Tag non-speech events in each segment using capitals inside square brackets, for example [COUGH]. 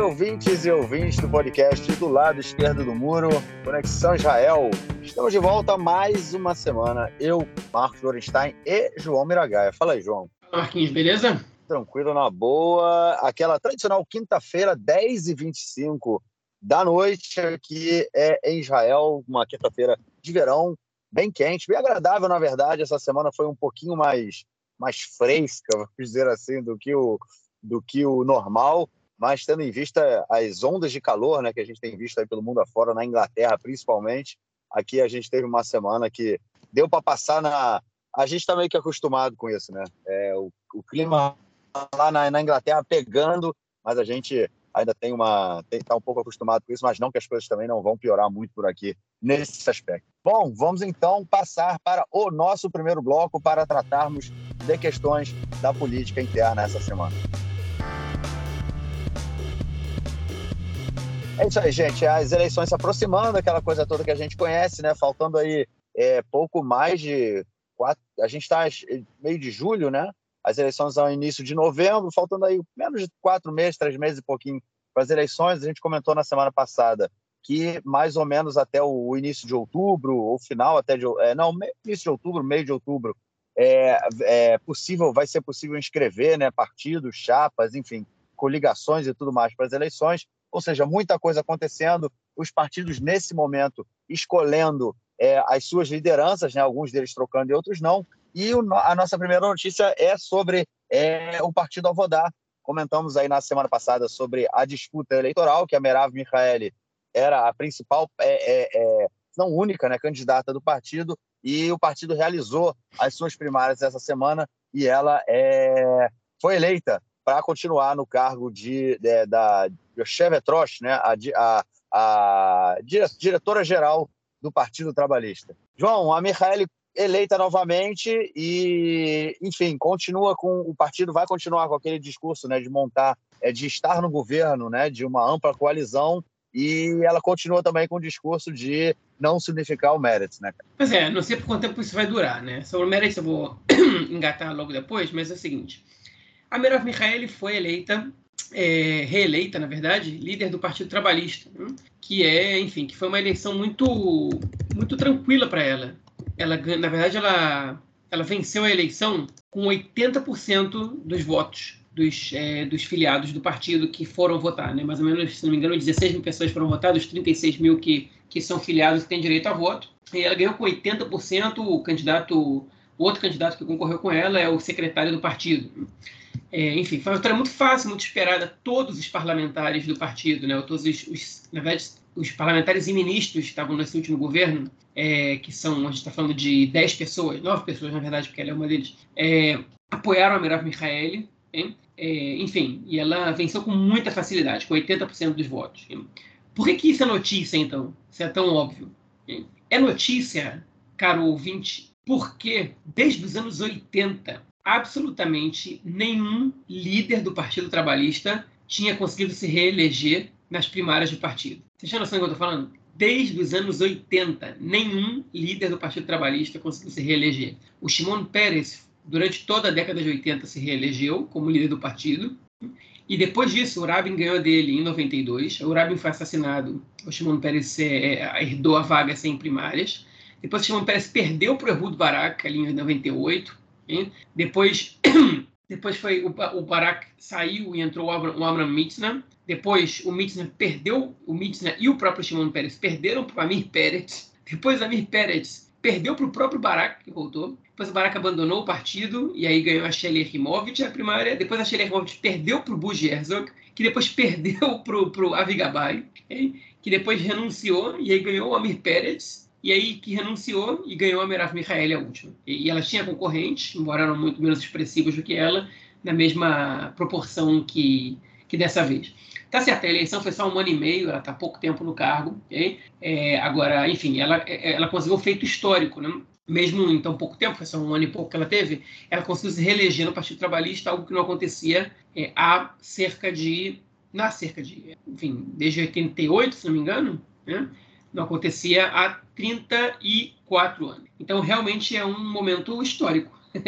Salve ouvintes e ouvintes do podcast do lado esquerdo do muro, Conexão Israel. Estamos de volta mais uma semana. Eu, Marcos Lorenstein e João Miragaia. Fala aí, João. Marquinhos, beleza? Tranquilo, na boa. Aquela tradicional quinta-feira, 10h25 da noite, aqui é em Israel, uma quinta-feira de verão, bem quente, bem agradável, na verdade. Essa semana foi um pouquinho mais, mais fresca, vamos dizer assim, do que o, do que o normal mas tendo em vista as ondas de calor né, que a gente tem visto aí pelo mundo afora, na Inglaterra principalmente, aqui a gente teve uma semana que deu para passar na. A gente está meio que acostumado com isso, né? É, o, o clima lá na, na, Inglaterra pegando, mas a gente ainda tem uma está um pouco acostumado com isso, mas não que as coisas também não vão piorar muito por aqui nesse aspecto. Bom, vamos então passar para o nosso primeiro bloco para tratarmos de questões da política interna essa semana. É isso aí, gente. As eleições se aproximando, aquela coisa toda que a gente conhece, né? Faltando aí é, pouco mais de quatro. A gente está meio de julho, né? As eleições são início de novembro, faltando aí menos de quatro meses, três meses e pouquinho para as eleições. A gente comentou na semana passada que mais ou menos até o início de outubro, ou final até de é, não início de outubro, meio de outubro, é, é possível, vai ser possível inscrever, né? Partidos, chapas, enfim, coligações e tudo mais para as eleições ou seja, muita coisa acontecendo, os partidos nesse momento escolhendo é, as suas lideranças, né, alguns deles trocando e outros não. E o, a nossa primeira notícia é sobre é, o partido Alvodar. Comentamos aí na semana passada sobre a disputa eleitoral, que a Merav Michaeli era a principal, é, é, é, não única, né, candidata do partido, e o partido realizou as suas primárias essa semana e ela é, foi eleita para continuar no cargo de, de da Chevetrosh, né, a, a, a diretora-geral do Partido Trabalhista. João, a Michaele eleita novamente e, enfim, continua com o partido vai continuar com aquele discurso, né, de montar, é, de estar no governo, né, de uma ampla coalizão e ela continua também com o discurso de não significar o Meretz, né? Pois é, não sei por quanto tempo isso vai durar, né? Sobre o Meretz eu vou [CLEARS THROAT] engatar logo depois, mas é o seguinte, a Merav Michaeli foi eleita, é, reeleita, na verdade, líder do Partido Trabalhista, né? que é, enfim, que foi uma eleição muito, muito tranquila para ela. Ela, na verdade, ela, ela venceu a eleição com 80% dos votos dos, é, dos filiados do partido que foram votar, né? Mais ou menos, se não me engano, 16 mil pessoas foram votadas, 36 mil que, que são filiados que têm direito a voto. E ela ganhou com 80%, o candidato, outro candidato que concorreu com ela é o secretário do partido. É, enfim, foi uma vitória muito fácil, muito esperada. Todos os parlamentares do partido, né, todos os, os na verdade, os parlamentares e ministros que estavam nesse último governo, é, que são, a gente está falando de 10 pessoas, 9 pessoas, na verdade, porque ela é uma deles, é, apoiaram a Merav Michaeli, é, enfim, e ela venceu com muita facilidade, com 80% dos votos. Por que, que isso é notícia, então? Isso é tão óbvio? É notícia, caro ouvinte, porque desde os anos 80 absolutamente nenhum líder do Partido Trabalhista tinha conseguido se reeleger nas primárias do partido. Você tem noção do que eu estou falando? Desde os anos 80, nenhum líder do Partido Trabalhista conseguiu se reeleger. O Shimon Peres, durante toda a década de 80, se reelegeu como líder do partido. E depois disso, o Rabin ganhou dele em 92. O Rabin foi assassinado. O Shimon Peres é, herdou a vaga sem primárias. Depois, o Shimon Peres perdeu para o Ehud Barak ali em 98. Depois, [CLEARS THROAT] depois foi o, o Barak saiu e entrou o Amram, o. Depois o Mitzna perdeu, o Mitzna e o próprio Shimon Peres perderam para o Amir Peretz. Depois Amir Peretz perdeu para o próprio Barak, que voltou. Depois o Barak abandonou o partido e aí ganhou a Shelly Erimovic a primária. Depois a Shelly Erimovic perdeu para o Bush Herzog, que depois [LAUGHS] perdeu para o Avigabai, que depois renunciou e aí ganhou o Amir Peretz e aí que renunciou e ganhou a Merav Michaeli a última. E, e ela tinha concorrentes, embora eram muito menos expressivos do que ela, na mesma proporção que, que dessa vez. Tá certo, a eleição foi só um ano e meio, ela está pouco tempo no cargo. Okay? É, agora, enfim, ela, ela conseguiu um feito histórico, né? mesmo em tão pouco tempo, foi só um ano e pouco que ela teve, ela conseguiu se reeleger no Partido Trabalhista, algo que não acontecia é, há cerca de. Na cerca de. Enfim, desde 88, se não me engano, né? Não acontecia há 34 anos. Então, realmente é um momento histórico. [LAUGHS]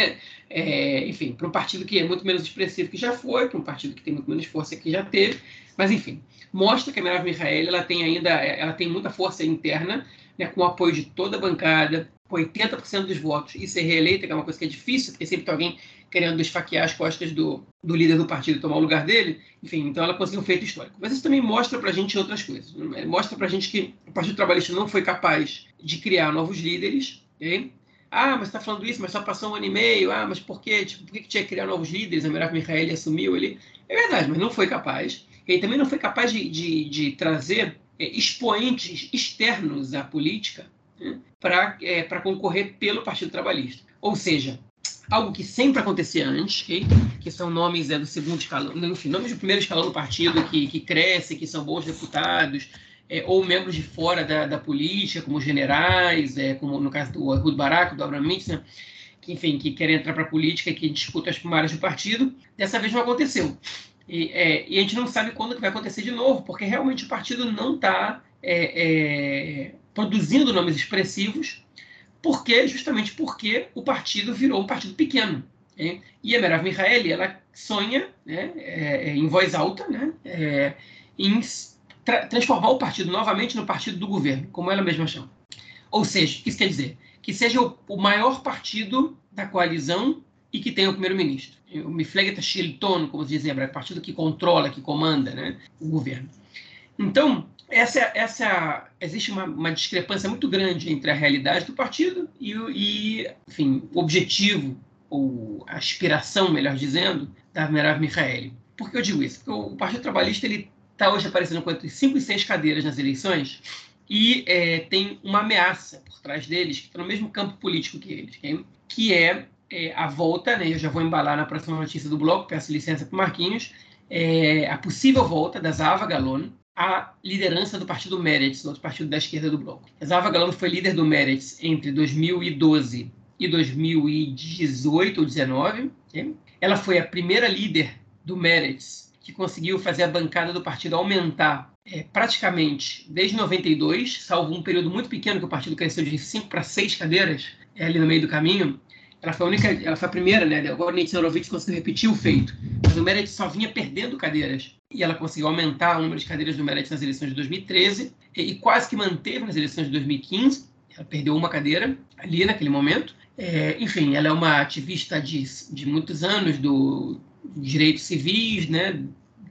é, enfim, para um partido que é muito menos expressivo que já foi, para um partido que tem muito menos força que já teve, mas enfim, mostra que a Merav Mihael ela tem ainda, ela tem muita força interna, né, com o apoio de toda a bancada, com 80% dos votos e ser reeleita, que é uma coisa que é difícil, porque sempre tem alguém querendo esfaquear as costas do, do líder do partido e tomar o lugar dele. Enfim, então ela conseguiu um feito histórico. Mas isso também mostra para a gente outras coisas. Né? Mostra para a gente que o Partido Trabalhista não foi capaz de criar novos líderes. Okay? Ah, mas está falando isso, mas só passou um ano e meio. Ah, mas por quê? Tipo, por que, que tinha que criar novos líderes? A Merav Michaeli assumiu ele. É verdade, mas não foi capaz. Ele também não foi capaz de, de, de trazer é, expoentes externos à política né, para é, concorrer pelo Partido Trabalhista. Ou seja, algo que sempre acontecia antes, okay? que são nomes é, do segundo escalão, enfim, nomes do primeiro escalão do partido que, que crescem, que são bons deputados, é, ou membros de fora da, da política, como generais, é, como no caso do Ehud Barak, do Abraham Mitzner, que, enfim, que querem entrar para a política que disputam as primárias do partido. Dessa vez não aconteceu. E, é, e, a gente não sabe quando que vai acontecer de novo, porque realmente o partido não está é, é, produzindo nomes expressivos, porque justamente porque o partido virou um partido pequeno. Né? E a Merav Mihaeli, ela sonha né, é, é, em voz alta né, é, em tra transformar o partido novamente no partido do governo, como ela mesma chama. Ou seja, o que isso quer dizer? Que seja o, o maior partido da coalizão e que tenha o primeiro-ministro. O Mifleget Shilton, como se diz em hebraico, partido que controla, que comanda né, o governo. Então, essa, essa existe uma, uma, discrepância muito grande entre a realidade do partido e, e enfim, o objetivo, ou a aspiração, melhor dizendo, da Merav Michaeli. Por que eu digo isso? Porque o Partido Trabalhista está hoje aparecendo com entre 5 e 6 cadeiras nas eleições e é, tem uma ameaça por trás deles, que está no mesmo campo político que eles, que é, é a volta, né, eu já vou embalar na próxima notícia do bloco, peço licença para o Marquinhos, é, a possível volta da Zava Galon, a liderança do partido Meretz, outro partido da esquerda do bloco. Zava Galano foi líder do Meretz entre 2012 e 2018 ou 2019. Okay? Ela foi a primeira líder do Meretz que conseguiu fazer a bancada do partido aumentar é, praticamente desde 92, salvo um período muito pequeno que o partido cresceu de 5 para 6 cadeiras é, ali no meio do caminho. Ela foi a única, ela foi a primeira, né? Agora Horowitz conseguiu repetir o feito, mas o Meretz só vinha perdendo cadeiras e ela conseguiu aumentar o número de cadeiras do Meretz nas eleições de 2013 e, e quase que manteve nas eleições de 2015. Ela perdeu uma cadeira ali naquele momento. É, enfim, ela é uma ativista de, de muitos anos do direitos civis, né?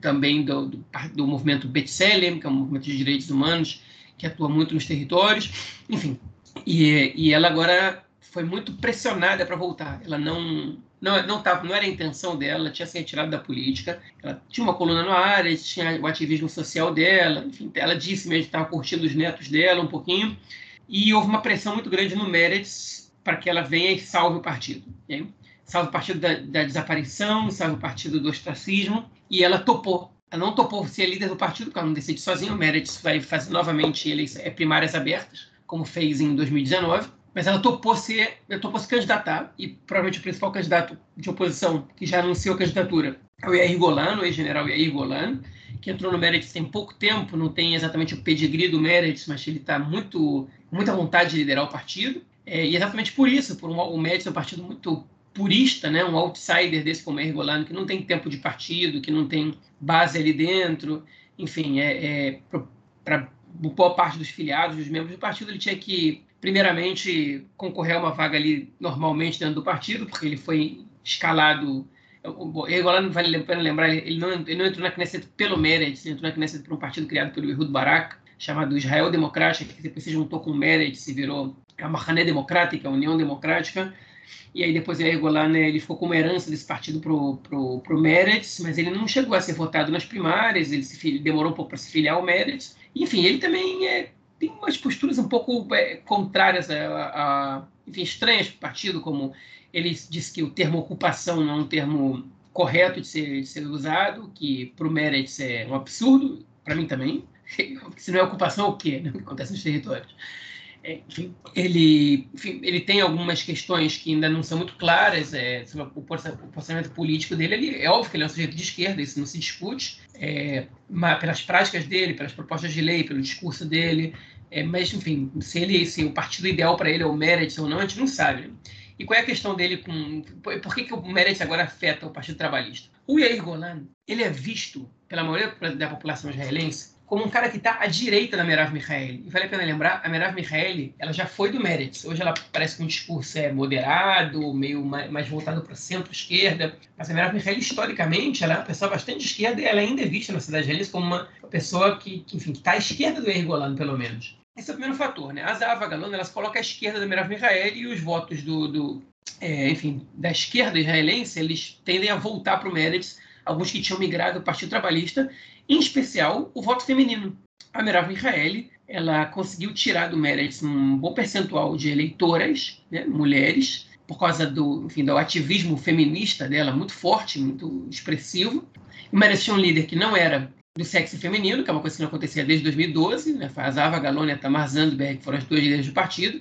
também do, do, do movimento Betselem, que é um movimento de direitos humanos que atua muito nos territórios. Enfim, e, e ela agora foi muito pressionada para voltar. Ela não não, não, tava, não era a intenção dela, ela tinha se retirado da política, ela tinha uma coluna no área, tinha o ativismo social dela, enfim, ela disse mesmo que estava curtindo os netos dela um pouquinho, e houve uma pressão muito grande no Meretz para que ela venha e salve o partido. Okay? Salve o partido da, da desaparição, salve o partido do ostracismo, e ela topou. Ela não topou ser líder do partido, porque ela não decide sozinha, o Meretz vai fazer novamente eleições, é, primárias abertas, como fez em 2019, mas ela topou ser, topou se candidatar, e provavelmente o principal candidato de oposição que já anunciou a candidatura é o Yair Golan, o ex-general Yair Golan, que entrou no Meredith tem pouco tempo, não tem exatamente o pedigree do Meredith, mas ele está muito muita vontade de liderar o partido. É, e exatamente por isso, por um, o Meredith é um partido muito purista, né, um outsider desse como Yair Golan, que não tem tempo de partido, que não tem base ali dentro, enfim, é, é para boa parte dos filiados, dos membros do partido, ele tinha que primeiramente, concorrer a uma vaga ali normalmente dentro do partido, porque ele foi escalado. Não vale a pena lembrar, ele não, ele não entrou na Knesset pelo Meretz, ele entrou na Knesset por um partido criado pelo Ehud Barak, chamado Israel Democrático, que depois se juntou com o Meretz e virou a Mahané Democrática, a União Democrática. E aí depois o Golan, né, ele ficou como herança desse partido pro, pro, pro Meretz, mas ele não chegou a ser votado nas primárias, ele se, demorou um pouco para se filiar ao Meretz. Enfim, ele também é tem umas posturas um pouco é, contrárias a, a, enfim, estranhas para o partido, como ele disse que o termo ocupação não é um termo correto de ser, de ser usado, que para o Meretz é um absurdo, para mim também. [LAUGHS] Se não é ocupação, o quê? Né? O [LAUGHS] que acontece nos territórios? É, enfim, ele, enfim, ele tem algumas questões que ainda não são muito claras é, sobre o posicionamento político dele. Ele, é óbvio que ele é um sujeito de esquerda, isso não se discute, é, pelas práticas dele, pelas propostas de lei, pelo discurso dele. É, mas, enfim, se, ele, se o partido ideal para ele é o Meredith ou não, a gente não sabe. E qual é a questão dele com. Por que, que o Meretz agora afeta o Partido Trabalhista? O Yair Golan, ele é visto pela maioria da população israelense como um cara que está à direita da Merav Michaeli. E vale a pena lembrar, a Merav Michaeli, ela já foi do Meretz. Hoje ela parece que um discurso é moderado, meio mais, voltado para centro-esquerda. Mas a Merav Michaeli, historicamente, ela é uma pessoa bastante de esquerda e ela ainda é vista na cidade israelense como uma pessoa que, que enfim, está à esquerda do Yair Golan, pelo menos. Esse é o primeiro fator, né? A Zava Galona, ela se coloca à esquerda da Merav Michaeli e os votos do, do é, enfim, da esquerda israelense, eles tendem a voltar para o Meretz, alguns que tinham migrado do Partido Trabalhista, em especial o voto feminino. A Merav Michaeli, ela conseguiu tirar do Meretz um bom percentual de eleitoras, né, mulheres, por causa do, enfim, do ativismo feminista dela, muito forte, muito expressivo. O Meretz tinha um líder que não era do sexo feminino, que é uma coisa que não acontecia desde 2012, né? a Zava Galone e a Tamar Zandberg foram as duas líderes do partido.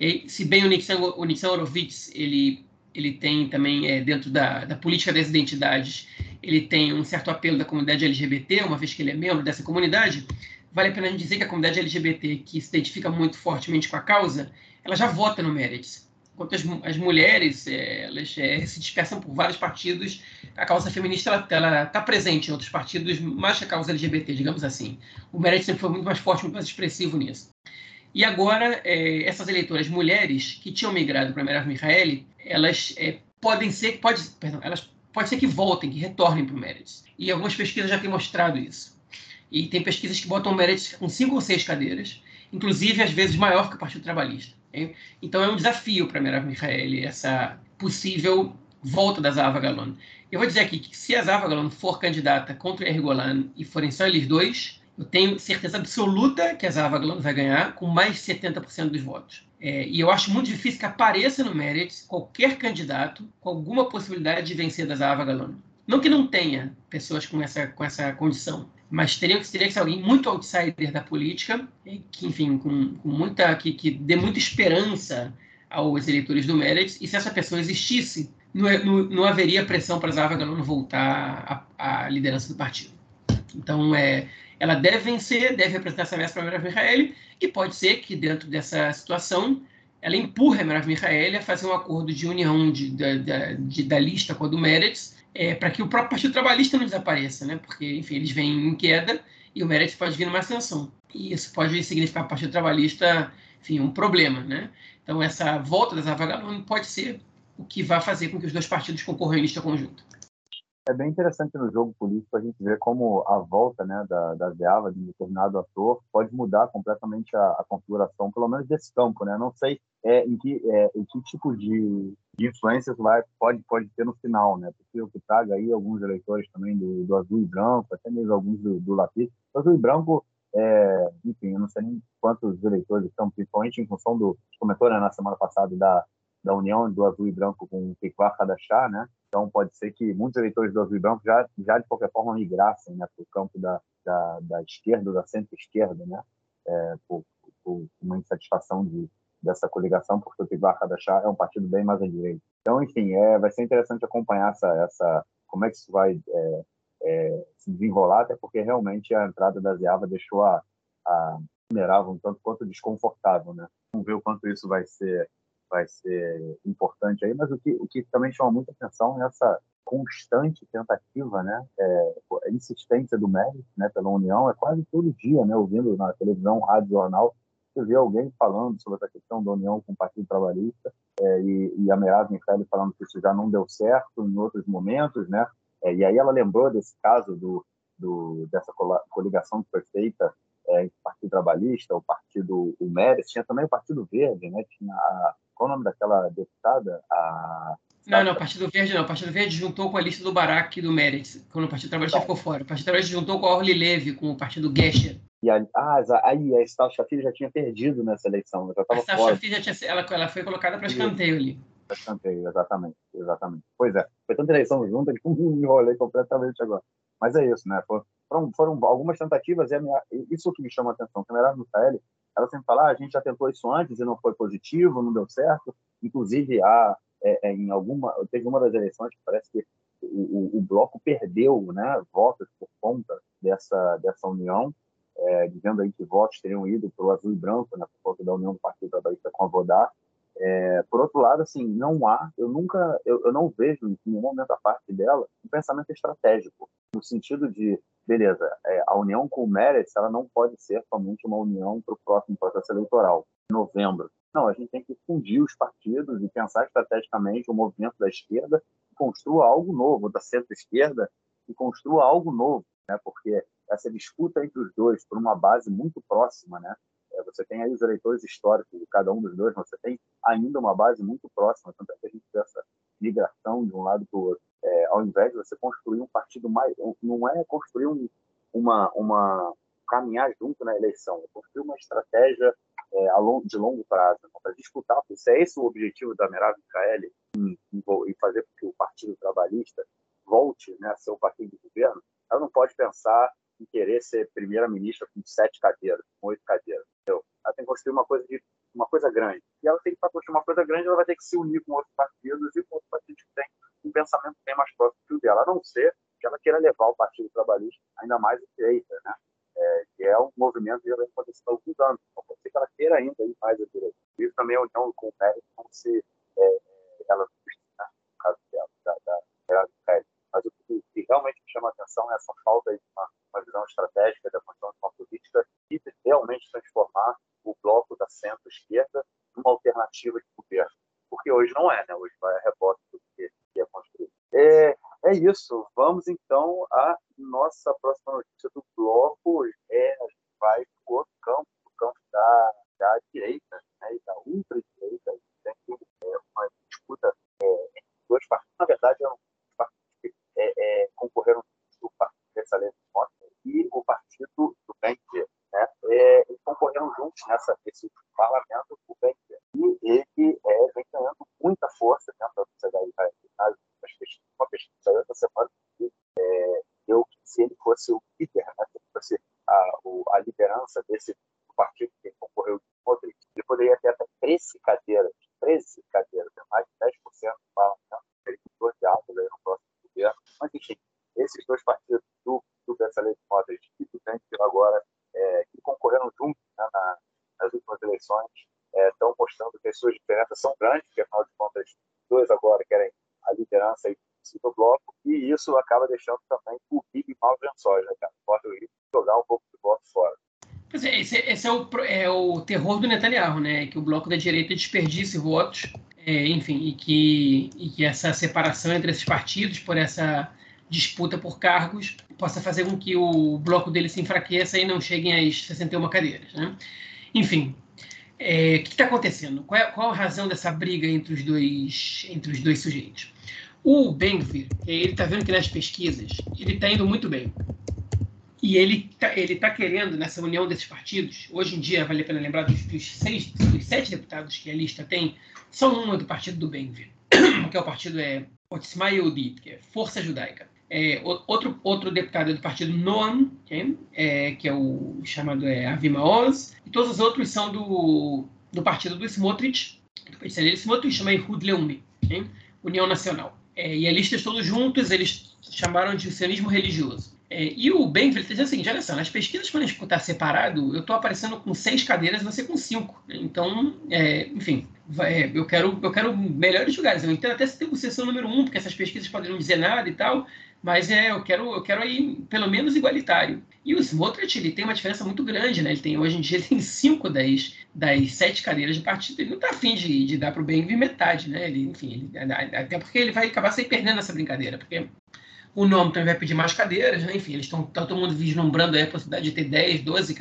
E, se bem o Nixon, o Nixon Horowitz, ele, ele tem também, é, dentro da, da política das identidades, ele tem um certo apelo da comunidade LGBT, uma vez que ele é membro dessa comunidade, vale a pena dizer que a comunidade LGBT, que se identifica muito fortemente com a causa, ela já vota no Meretz enquanto as, as mulheres é, elas é, se dispersam por vários partidos, a causa feminista ela está presente em outros partidos, mais que a causa LGBT, digamos assim. O Meredith sempre foi muito mais forte, muito mais expressivo nisso. E agora, é, essas eleitoras mulheres que tinham migrado para Merav Michaeli, elas é, podem ser, pode, perdão, elas pode ser que voltem, que retornem para o Meredith. E algumas pesquisas já têm mostrado isso. E tem pesquisas que botam o Meredith com cinco ou seis cadeiras, inclusive às vezes maior que o Partido Trabalhista. Então é um desafio para Merav Michaeli essa possível volta da Zava Galon. Eu vou dizer aqui que se a Zava Galon for candidata contra o Ergolan e forem só eles dois, eu tenho certeza absoluta que a Zava Galon vai ganhar com mais de 70% dos votos. É, e eu acho muito difícil que apareça no Merit qualquer candidato com alguma possibilidade de vencer da Zava Galon. Não que não tenha pessoas com essa, com essa condição, mas teria, teria que ser alguém muito outsider da política, que, enfim, com, com muita, que, que dê muita esperança aos eleitores do Meredith, e se essa pessoa existisse, não, é, não, não haveria pressão para Zava não voltar à, liderança do partido. Então, é, ela deve vencer, deve representar essa mesa para Merav Michaeli, e pode ser que, dentro dessa situação, ela empurre a Merav Michaeli a fazer um acordo de união de, de, de, da lista com a do Meredith, é, para que o próprio Partido Trabalhista não desapareça, né? Porque, enfim, eles vêm em queda e o Meredith pode vir numa ascensão. E isso pode significar para o Partido Trabalhista, enfim, um problema, né? Então, essa volta das Avagalone pode ser o que vai fazer com que os dois partidos concorram em lista conjunta. É bem interessante no jogo político a gente ver como a volta né, da, da Veava de um determinado ator pode mudar completamente a, a configuração, pelo menos desse campo. Né? Não sei é, em, que, é, em que tipo de, de influências vai, pode, pode ter no final, né? Porque o que traga aí alguns eleitores também do, do azul e branco, até mesmo alguns do, do lápis. O azul e branco, é, enfim, eu não sei nem quantos eleitores estão, principalmente em função do comentou né, na semana passada da, da união do azul e branco com o Piquar Kadachá, né? Então pode ser que muitos eleitores do azul e branco já, já de qualquer forma migrassem né, para o campo da, da, da esquerda, da centro-esquerda, né? É, por, por uma insatisfação de dessa coligação, porque o Tigbar Kadachá é um partido bem mais à direita. Então, enfim, é, vai ser interessante acompanhar essa, essa como é que isso vai é, é, se desenrolar, até porque realmente a entrada da Ziava deixou a, a Minerável um tanto quanto desconfortável, né? Vamos ver o quanto isso vai ser vai ser importante aí, mas o que, o que também chama muita atenção é essa constante tentativa, né, é, a insistência do mérito, né, pela União, é quase todo dia, né, ouvindo na televisão, rádio, jornal, você vê alguém falando sobre essa questão da união com o Partido Trabalhista é, e, e a Michele falando que isso já não deu certo em outros momentos, né? É, e aí ela lembrou desse caso do, do dessa coligação que foi feita é, entre o Partido Trabalhista, o Partido o tinha também o Partido Verde, né? Tinha a, qual o nome daquela deputada? A não, não, o Partido Verde não. O Partido Verde juntou com a lista do Barak e do Meretz, quando o Partido Trabalhista ficou fora. O Partido Trabalhista juntou com a Orly Leve, com o Partido Gesher. E a, ah, aí a Stal Shafir já tinha perdido nessa eleição, já fora. A Shafir já tinha, ela, ela foi colocada para escanteio ali. Para escanteio, exatamente, exatamente. Pois é, foi tanta eleição junta que [LAUGHS] me enrolei completamente agora. Mas é isso, né? Foram, foram algumas tentativas, e minha, isso que me chama a atenção, que a Merab Michaeli, ela sempre fala, ah, a gente já tentou isso antes e não foi positivo, não deu certo. Inclusive, a, é, é, em alguma, teve uma das eleições que parece que o, o, o bloco perdeu né, votos por conta dessa, dessa união, é, dizendo aí que votos teriam ido para o azul e branco, né, por conta da união do Partido Trabalhista com a Vodar. É, por outro lado, assim, não há, eu nunca, eu, eu não vejo em nenhum momento a parte dela um pensamento estratégico, no sentido de, beleza, é, a união com o Meretz, ela não pode ser somente uma união para o próximo processo eleitoral, em novembro. Não, a gente tem que fundir os partidos e pensar estrategicamente o movimento da esquerda e construa algo novo, da centro-esquerda e construa algo novo, né? porque essa disputa entre os dois por uma base muito próxima, né? É, você tem aí os eleitores históricos de cada um dos dois, mas você tem ainda uma base muito próxima, tanto é que a gente vê essa migração de um lado para o outro. É, ao invés de você construir um partido mais, não é construir um, uma, uma caminhar junto na eleição, é construir uma estratégia é, a longo, de longo prazo, né, para disputar, se é esse o objetivo da Merav Micaeli, em, em, em, fazer com que o Partido Trabalhista volte né, a ser o partido de governo, ela não pode pensar em querer ser primeira-ministra com sete cadeiras, com oito cadeiras. Entendeu? Ela tem que construir uma coisa, de, uma coisa grande. E ela tem que, para construir uma coisa grande, ela vai ter que se unir com outros partidos e com outros partidos que têm um pensamento bem mais próximo que o dela, a não ser que ela queira levar o Partido Trabalhista ainda mais direita, né? É, que é um movimento que já vem acontecendo há alguns anos. Então, pode ser que ela queira ainda ir mais à direita. Isso também é união com o Pérez, como se é, ela, né? no caso dela, da, da. Mas o que realmente me chama a atenção é essa falta de uma, uma visão estratégica da construção de uma política e realmente transformar o bloco da centro-esquerda numa alternativa de governo. Porque hoje não é, né? Hoje vai a rebote do que, que é construído. É, é isso. Vamos então à nossa próxima notícia do bloco. É, a gente vai para o outro campo, o campo da, da direita né, e da ultra-direita. Tem é, uma disputa é, entre dois partidos. Na verdade, é um é, é, concorreram o Partido Versalhes e o Partido do Benker. Né? É, eles concorreram juntos nessa, nesse parlamento, o Benker. E ele é, vem ganhando muita força dentro da sociedade israelita. Uma pesquisa saiu essa semana que é, eu, se ele fosse o líder, né, se fosse a, o, a liderança desse partido que concorreu de ele poderia ter até 13 cadeiras, 13 cadeiras, mais de 10% do parlamento, ele dois diálogos aí no próximo governo. Mas, enfim, esses dois partidos, do, do Bezalel Modric e do Dante agora, é, que concorreram juntos né, na, nas últimas eleições, é, estão mostrando que as suas diferenças são grandes, porque, afinal de contas, dois agora querem a liderança do bloco, e isso acaba deixando também o Big mal lençóis, né, cara? Pode jogar um pouco de voto fora. Esse, esse é, o, é o terror do Netanyahu, né? Que o bloco da direita desperdice votos é, enfim, e que, e que essa separação entre esses partidos, por essa disputa por cargos, possa fazer com que o bloco dele se enfraqueça e não cheguem às 61 cadeiras. Né? Enfim, é, o que está acontecendo? Qual, é, qual a razão dessa briga entre os dois, entre os dois sujeitos? O Benvir, ele está vendo que nas pesquisas ele está indo muito bem. E ele está ele tá querendo, nessa união desses partidos, hoje em dia, vale a pena lembrar dos, dos, seis, dos sete deputados que a lista tem, só uma do partido do Benvir, que é o partido é Otzma Yehudit, que é Força Judaica. É, outro, outro deputado é do partido Noam, é, que é o chamado é, Avi Maoz, e todos os outros são do, do partido do Smotrich, do Smotrich, chama Ihud Leumi? União Nacional. É, e a lista todos juntos, eles chamaram de sionismo religioso. É, e o Benfield o seguinte: olha só, nas pesquisas, quando a gente está separado, eu estou aparecendo com seis cadeiras e você com cinco. Então, é, enfim, vai, eu, quero, eu quero melhores lugares. Eu entendo até se tem o número um, porque essas pesquisas podem não dizer nada e tal, mas é, eu quero, eu quero aí pelo menos igualitário. E o Smotrich, ele tem uma diferença muito grande, né? Ele tem, hoje em dia, [LAUGHS] ele tem cinco das, das sete cadeiras de partido. Ele não está afim de, de dar para o metade, né? Ele, enfim, ele, até porque ele vai acabar se perdendo nessa brincadeira, porque o nome também vai pedir mais cadeiras, né? enfim, eles estão tá todo mundo vislumbrando a possibilidade de ter 10, 12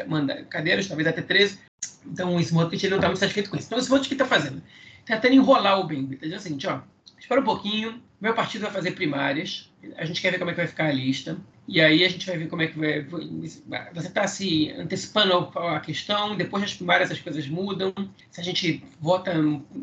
cadeiras, talvez até 13. Então o Smotrich ele não está muito satisfeito com isso. Então o Smotrich o que está fazendo? Tentando enrolar o Ben. Está dizendo o seguinte, ó, espera um pouquinho, meu partido vai fazer primárias, a gente quer ver como é que vai ficar a lista, e aí a gente vai ver como é que vai. Você está se antecipando a questão, depois das primárias as coisas mudam. Se a gente vota,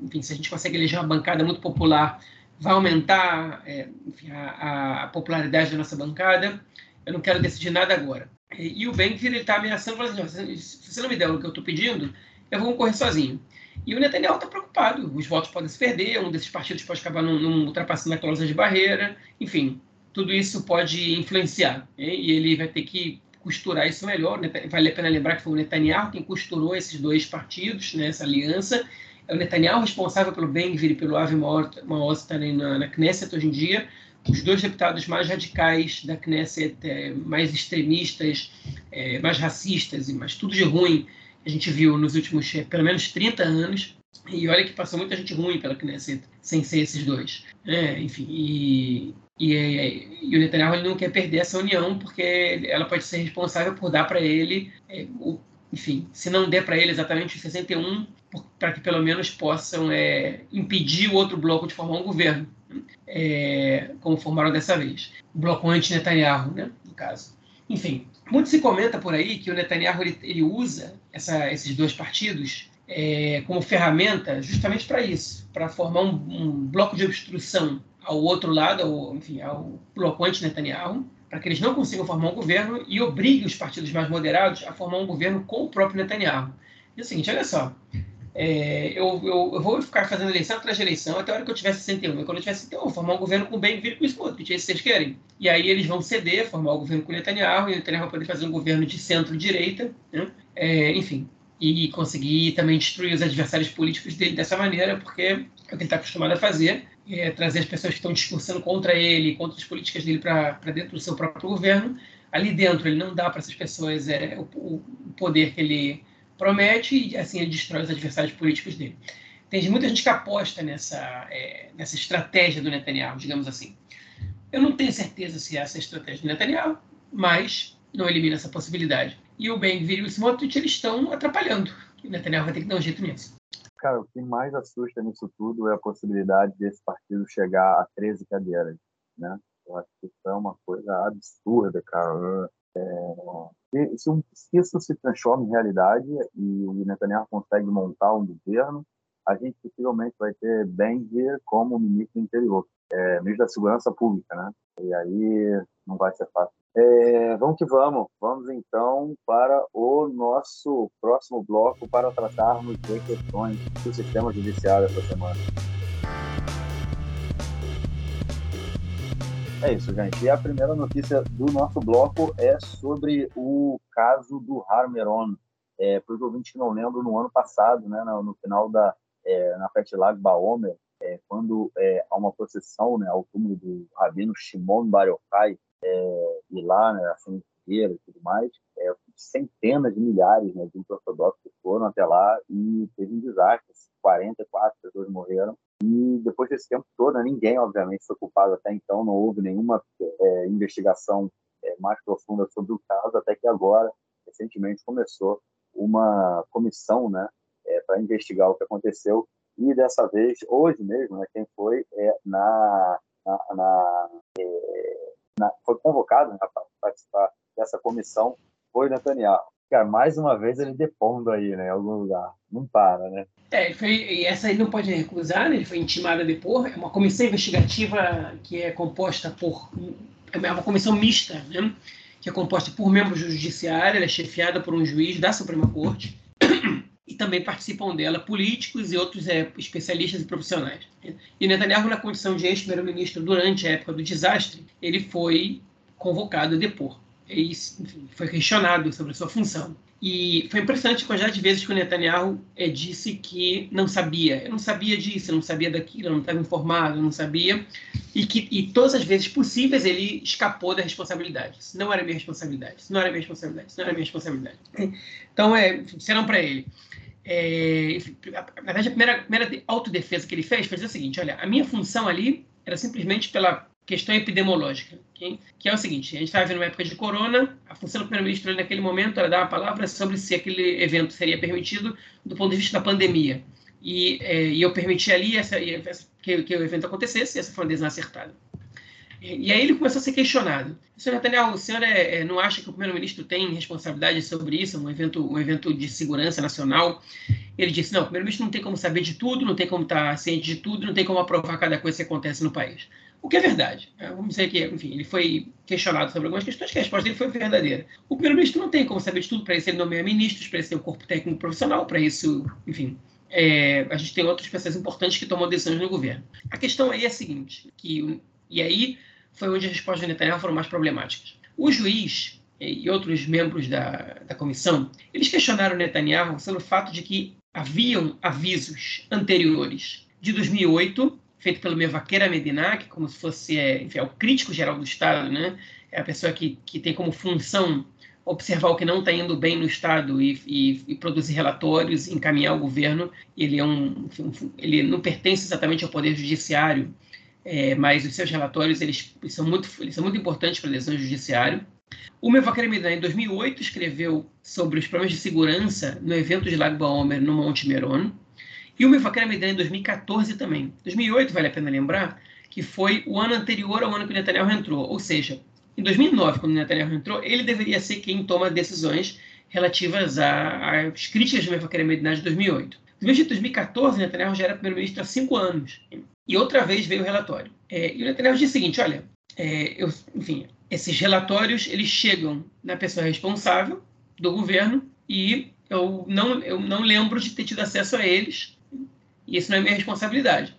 enfim, se a gente consegue eleger uma bancada muito popular vai aumentar é, enfim, a, a, popularidade da nossa bancada. Eu não quero decidir nada agora. E, e o Benvir está ameaçando, falando assim, se você não me der o que eu estou pedindo, eu vou concorrer sozinho. E o Netanyahu está preocupado. Os votos podem se perder, um desses partidos pode acabar não, ultrapassando a cláusula de barreira. Enfim, tudo isso pode influenciar. E ele vai ter que costurar isso melhor. Vale a pena lembrar que foi o Netanyahu quem costurou esses dois partidos, né, essa aliança, É o Netanyahu responsável pelo Ben-Gvir e pelo Avi Maoz estarem na, na Knesset hoje em dia, os dois deputados mais radicais da Knesset, é, mais extremistas, é, mais racistas e mais tudo de ruim a gente viu nos últimos é, pelo menos 30 anos. E olha que passou muita gente ruim pela Knesset, sem ser esses dois. É, enfim, e, e, é, e, o Netanyahu ele não quer perder essa união, porque ela pode ser responsável por dar para ele, é, o, enfim, se não der para ele exatamente os 61, para que pelo menos possam é, impedir o outro bloco de formar um governo, é, como formaram dessa vez. O bloco anti-Netanyahu, né, no caso. Enfim, muito se comenta por aí que o Netanyahu ele, ele usa essa, esses dois partidos é, como ferramenta justamente para isso, para formar um, um, bloco de obstrução ao outro lado, ao, enfim, ao bloco anti-Netanyahu, para que eles não consigam formar um governo e obrigue os partidos mais moderados a formar um governo com o próprio Netanyahu. E é o seguinte, olha só, é, eu, eu, eu, vou ficar fazendo eleição atrás de eleição até a hora que eu tiver 61. E quando eu tiver 61, eu vou formar um governo com bem vir com o Smotrich, é isso que vocês querem. E aí eles vão ceder, formar o um governo com Netanyahu, e o Netanyahu vai poder fazer um governo de centro-direita, né? é, enfim, e conseguir também destruir os adversários políticos dele dessa maneira, porque é o que ele está acostumado a fazer, é trazer as pessoas que estão discursando contra ele, contra as políticas dele para dentro do seu próprio governo. Ali dentro, ele não dá para essas pessoas é, o, o poder que ele promete e assim ele destrói os adversários políticos dele. Tem muita gente que aposta nessa, é, nessa estratégia do Netanyahu, digamos assim. Eu não tenho certeza se essa é a estratégia do Netanyahu, mas não elimina essa possibilidade. E o Ben-Gvir e o Smotrich eles estão atrapalhando. O Netanyahu vai ter que dar um jeito nisso. Cara, o que mais assusta nisso tudo é a possibilidade desse partido chegar a 13 cadeiras, né? Eu acho que isso é uma coisa absurda, cara. É, se, se, isso se transforma em realidade e o Netanyahu consegue montar um governo, a gente possivelmente vai ter Ben-Gvir como ministro do interior, é, ministro da segurança pública, né? E aí não vai ser fácil. É, vamos que vamos. Vamos então para o nosso próximo bloco para tratarmos de questões do sistema judiciário essa semana. É isso, gente. E a primeira notícia do nosso bloco é sobre o caso do Harmeron. É, para os ouvintes que não lembram, no ano passado, né, no, no final da é, na Festa Lag Baomer, é, quando é, há uma procissão né, ao túmulo do rabino Shimon Bar Yochai, é, e lá, né, assim, e tudo mais, é, centenas de milhares né, de ortodoxos foram até lá e teve um desastre. 44 pessoas morreram e depois desse tempo todo, ninguém, obviamente, foi culpado até então, não houve nenhuma é, investigação é, mais profunda sobre o caso, até que agora, recentemente, começou uma comissão né, é, para investigar o que aconteceu. E dessa vez, hoje mesmo, né, quem foi é na, na, na, é, na foi convocado né, para participar dessa comissão foi Netanyahu cara, mais uma vez ele depondo aí, né, em algum lugar. Não para, né? É, foi, e essa ele não pode recusar, né? ele foi intimado a depor. É uma comissão investigativa que é composta por. É uma comissão mista, né? Que é composta por membros do judiciário, ela é chefiada por um juiz da Suprema Corte. e também participam dela políticos e outros é, especialistas e profissionais. E Netanyahu, na condição de ex-primeiro-ministro durante a época do desastre, ele foi convocado a depor e enfim, foi questionado sobre a sua função. E foi impressionante a quantidade de vezes que o Netanyahu é, disse que não sabia. Eu não sabia disso, eu não sabia daquilo, eu não estava informado, eu não sabia. E que e todas as vezes possíveis ele escapou da responsabilidade. Isso não era minha responsabilidade, isso não era minha responsabilidade, isso não era minha responsabilidade. Então, é, disseram para ele. É, na verdade, a primeira, a primeira autodefesa que ele fez foi dizer o seguinte: olha, a minha função ali era simplesmente pela questão epidemiológica, okay? que é o seguinte: a gente estava vivendo uma época de corona, a função do primeiro-ministro naquele momento era dar uma palavra sobre se aquele evento seria permitido do ponto de vista da pandemia. E, é, e eu permiti ali essa, que, que, o evento acontecesse, e essa foi uma decisão acertada. E, e aí ele começou a ser questionado. Senhor Netanyahu, o senhor é, é, não acha que o primeiro-ministro tem responsabilidade sobre isso, um evento, um evento de segurança nacional? Ele disse, não, o primeiro-ministro não tem como saber de tudo, não tem como estar ciente de tudo, não tem como aprovar cada coisa que acontece no país. O que é verdade. É, vamos dizer que, enfim, ele foi questionado sobre algumas questões que a resposta dele foi verdadeira. O primeiro-ministro não tem como saber de tudo, para isso ele nomeia ministros, para isso tem um corpo técnico profissional, para isso, enfim, é, a gente tem outras pessoas importantes que tomam decisões no governo. A questão aí é a seguinte, que, e aí foi onde as respostas de Netanyahu foram mais problemáticas. O juiz e outros membros da, da comissão, eles questionaram Netanyahu sobre o fato de que haviam avisos anteriores de 2008, feito pelo Mevaqueira Medina, que como se fosse é, enfim, é o crítico geral do Estado, né? é a pessoa que, que tem como função observar o que não está indo bem no Estado e, e, e, produzir relatórios, encaminhar ao governo. Ele, é um, ele não pertence exatamente ao Poder Judiciário, é, mas os seus relatórios eles, eles, são, muito, eles são muito importantes para a decisão do Judiciário. O Mevaqueira Medina, em 2008, escreveu sobre os problemas de segurança no evento de Lago Baomer, no Monte Meron. E o Mevaqueira Medina, em 2014 também. 2008, vale a pena lembrar, que foi o ano anterior ao ano que o Netanyahu entrou. Ou seja, em 2009, quando o Netanyahu entrou, ele deveria ser quem toma decisões relativas às críticas do Mevaqueira Medina de 2008. Em 2014, Netanyahu já era primeiro-ministro há cinco anos. E outra vez veio o relatório. É, e o Netanyahu disse o seguinte, olha, é, eu, enfim, esses relatórios eles chegam na pessoa responsável do governo e eu não, eu não lembro de ter tido acesso a eles e isso não é minha responsabilidade.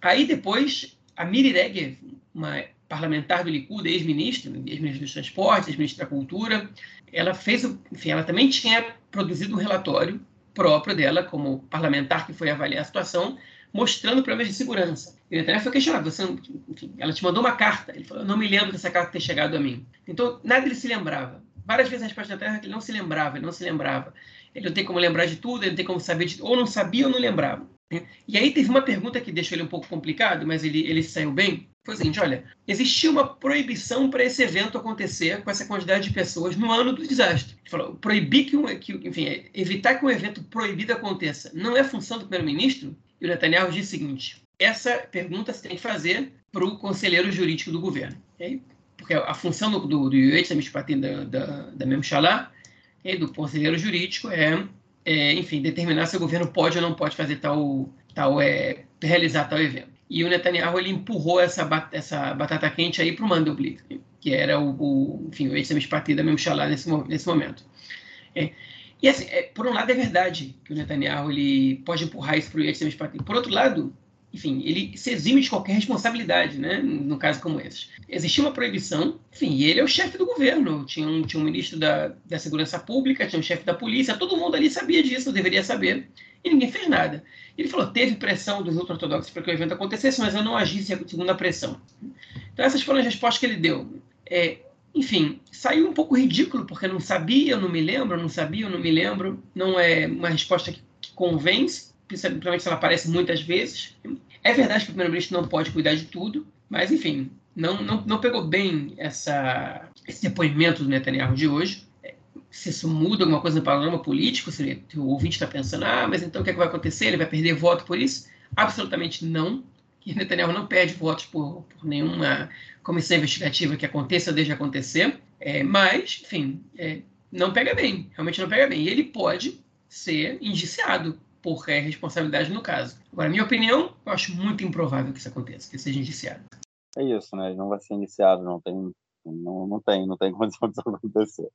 Aí depois, a Miri Regev, uma parlamentar do Likud, ex-ministra, ex-ministra dos Transportes, ex-ministra da Cultura, ela fez, enfim, ela também tinha produzido um relatório próprio dela, como parlamentar que foi avaliar a situação, mostrando problemas de segurança. E o Netanyahu foi questionado. Você, enfim, ela te mandou uma carta. Ele falou: não me lembro dessa carta ter chegado a mim. Então, nada ele se lembrava. Várias vezes a resposta do Netanyahu é que ele não se lembrava, ele não se lembrava. Ele não tem como lembrar de tudo, ele não tem como saber de ou não sabia ou não lembrava. E aí teve uma pergunta que deixou ele um pouco complicado, mas ele, ele saiu bem. Foi o seguinte: olha, existia uma proibição para esse evento acontecer com essa quantidade de pessoas no ano do desastre. Ele falou: proibir que, um, que enfim, evitar que um evento proibido aconteça não é função do primeiro-ministro? E o Netanyahu disse o seguinte: essa pergunta você tem que fazer para o conselheiro jurídico do governo. Okay? Porque a função do, do, do da, da, da Memshalá, okay? do conselheiro jurídico, é, é, enfim, determinar se o governo pode ou não pode fazer tal, tal é, realizar tal evento. E o Netanyahu ele empurrou essa, essa batata quente aí para o Mandelblit, que era o, o enfim, o Eitzem da Memshalá nesse, nesse momento. É, e assim, é, por um lado é verdade que o Netanyahu ele pode empurrar isso para o Partido. Por outro lado, enfim, ele se exime de qualquer responsabilidade, né? No caso como esse. Existia uma proibição, enfim, e ele é o chefe do governo. Tinha um, tinha um ministro da, da Segurança Pública, tinha um chefe da polícia, todo mundo ali sabia disso, deveria saber, e ninguém fez nada. Ele falou: teve pressão dos ultra-ortodoxos para que o evento acontecesse, mas eu não agi segundo a pressão. Então, essas foram as respostas que ele deu. É, enfim, saiu um pouco ridículo, porque não sabia, eu não me lembro, não sabia, eu não me lembro. Não é uma resposta que, que convence, principalmente se ela aparece muitas vezes. É verdade que o primeiro-ministro não pode cuidar de tudo, mas, enfim, não, não, não pegou bem essa, esse depoimento do Netanyahu de hoje. Se isso muda alguma coisa no panorama político, se o ouvinte está pensando, ah, mas então o que, é que vai acontecer? Ele vai perder voto por isso? Absolutamente não que Netanyahu não perde votos por, por nenhuma comissão investigativa que aconteça ou deixe acontecer, é, mas, enfim, é, não pega bem, realmente não pega bem. E ele pode ser indiciado por é, responsabilidade no caso. Agora, minha opinião, eu acho muito improvável que isso aconteça, que seja indiciado. É isso, né? Não vai ser indiciado, não tem, não, não tem, não tem [LAUGHS] condição disso acontecer.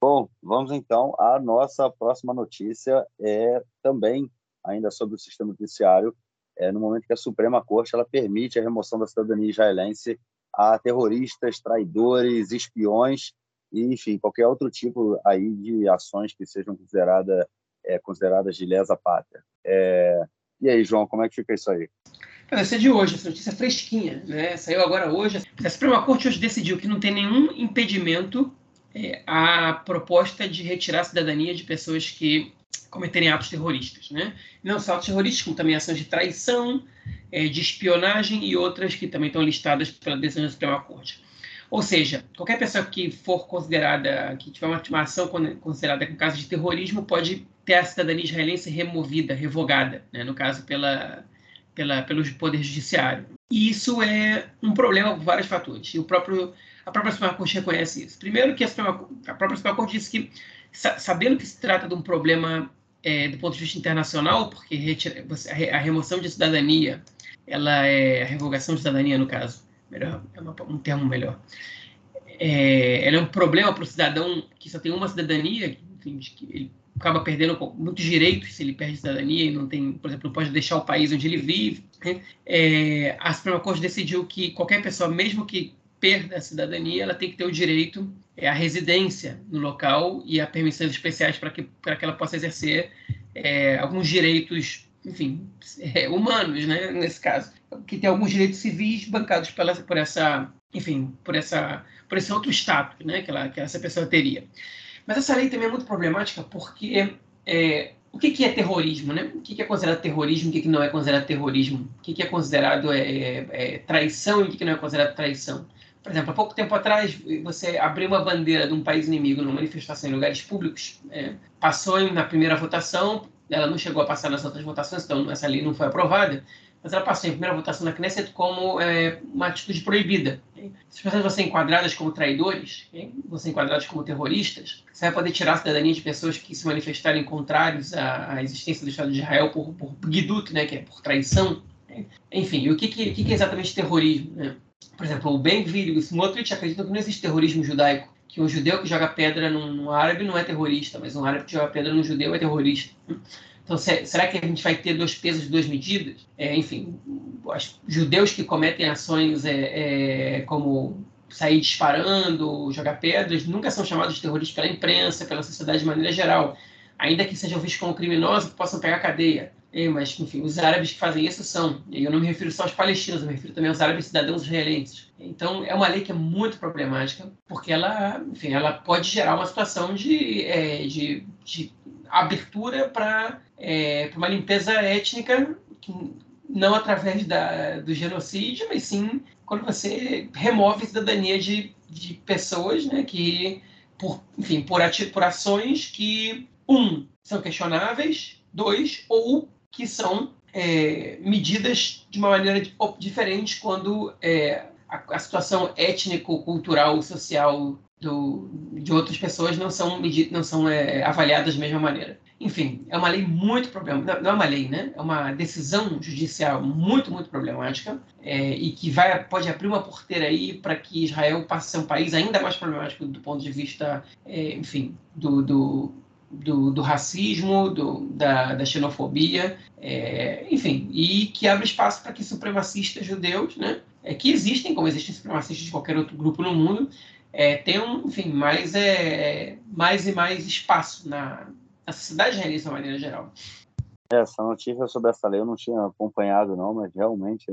Bom, vamos então à nossa próxima notícia, é também ainda sobre o sistema judiciário, é, no momento que a Suprema Corte ela permite a remoção da cidadania israelense a terroristas, traidores, espiões e, enfim, qualquer outro tipo aí de ações que sejam consideradas é, consideradas de lesa pátria. É... E aí, João, como é que fica isso aí? Essa é de hoje, essa notícia é fresquinha, né? Saiu agora hoje. A Suprema Corte hoje decidiu que não tem nenhum impedimento é, à proposta de retirar a cidadania de pessoas que cometerem atos terroristas, né? Não só atos terroristas, como também ações de traição, é, de espionagem e outras que também estão listadas pela decisão da Suprema Corte. Ou seja, qualquer pessoa que for considerada, que tiver uma, ação considerada com caso de terrorismo, pode ter a cidadania israelense removida, revogada, né? no caso pela, pela, pelo Poder Judiciário. E isso é um problema por vários fatores. E o próprio, a própria Suprema Corte reconhece isso. Primeiro que a, Suprema, a própria Suprema Corte disse que sabendo que se trata de um problema é, do ponto de vista internacional, porque a remoção de cidadania, ela é a revogação de cidadania no caso, melhor, é uma, um termo melhor. É, ela é um problema para o cidadão que só tem uma cidadania, que ele acaba perdendo muitos direitos se ele perde cidadania e não tem, por exemplo, não pode deixar o país onde ele vive. Né? É, a Suprema Corte decidiu que qualquer pessoa, mesmo que perda a cidadania, ela tem que ter o direito é, à residência no local e a permissões especiais para que, para que ela possa exercer é, alguns direitos, enfim, é, humanos, né, nesse caso, que tem alguns direitos civis bancados pela, por essa, enfim, por essa, por esse outro status, né, que, ela, que essa pessoa teria. Mas essa lei também é muito problemática porque é, o que, que, é terrorismo, né? O que, que é considerado terrorismo, o que, que, não é considerado terrorismo, o que, é considerado é, é, é traição e o que, que não é considerado traição. Por exemplo, há pouco tempo atrás, você abriu uma bandeira de um país inimigo numa manifestação em lugares públicos, é, passou na primeira votação, ela não chegou a passar nas outras votações, então essa lei não foi aprovada, mas ela passou em primeira votação na Knesset como é, uma atitude proibida. Se as pessoas vão ser enquadradas como traidores, vão ser enquadradas como terroristas, você vai poder tirar a cidadania de pessoas que se manifestarem contrários à, à existência do Estado de Israel por, por né, que é por traição. Enfim, o que, que, que é exatamente terrorismo? Né? Por exemplo, o Ben-Gvir e o Smotrich acreditam que não existe terrorismo judaico, que um judeu que joga pedra num árabe não é terrorista, mas um árabe que joga pedra num judeu é terrorista. Então, será que a gente vai ter dois pesos, duas medidas? É, enfim, os judeus que cometem ações é, é, como sair disparando, jogar pedras, nunca são chamados de terroristas pela imprensa, pela sociedade de maneira geral. Ainda que sejam vistos como criminosos, possam pegar cadeia. É, mas, enfim, os árabes que fazem isso são. E eu não me refiro só aos palestinos, eu me refiro também aos árabes cidadãos israelenses. Então, é uma lei que é muito problemática, porque ela, enfim, ela pode gerar uma situação de, é, de, de abertura para é, uma limpeza étnica, não através da, do genocídio, mas sim quando você remove a cidadania de, de pessoas né, que, por, enfim, por, por ações que, um, são questionáveis, dois, ou que são é, medidas de uma maneira diferente quando é, a, a, situação étnico, cultural, social do, de outras pessoas não são, não são é, avaliadas da mesma maneira. Enfim, é uma lei muito problemática. Não é uma lei, né? É uma decisão judicial muito, muito problemática é, e que vai, pode abrir uma porteira aí para que Israel passe a ser um país ainda mais problemático do ponto de vista, é, enfim, do, do do, do racismo, do, da, da xenofobia, é, enfim, e que abre espaço para que supremacistas judeus, né, é, que existem, como existem supremacistas de qualquer outro grupo no mundo, é, tenham, enfim, mais, é, mais e mais espaço na, na sociedade israelense de uma maneira geral. É, essa notícia sobre essa lei eu não tinha acompanhado, não, mas realmente,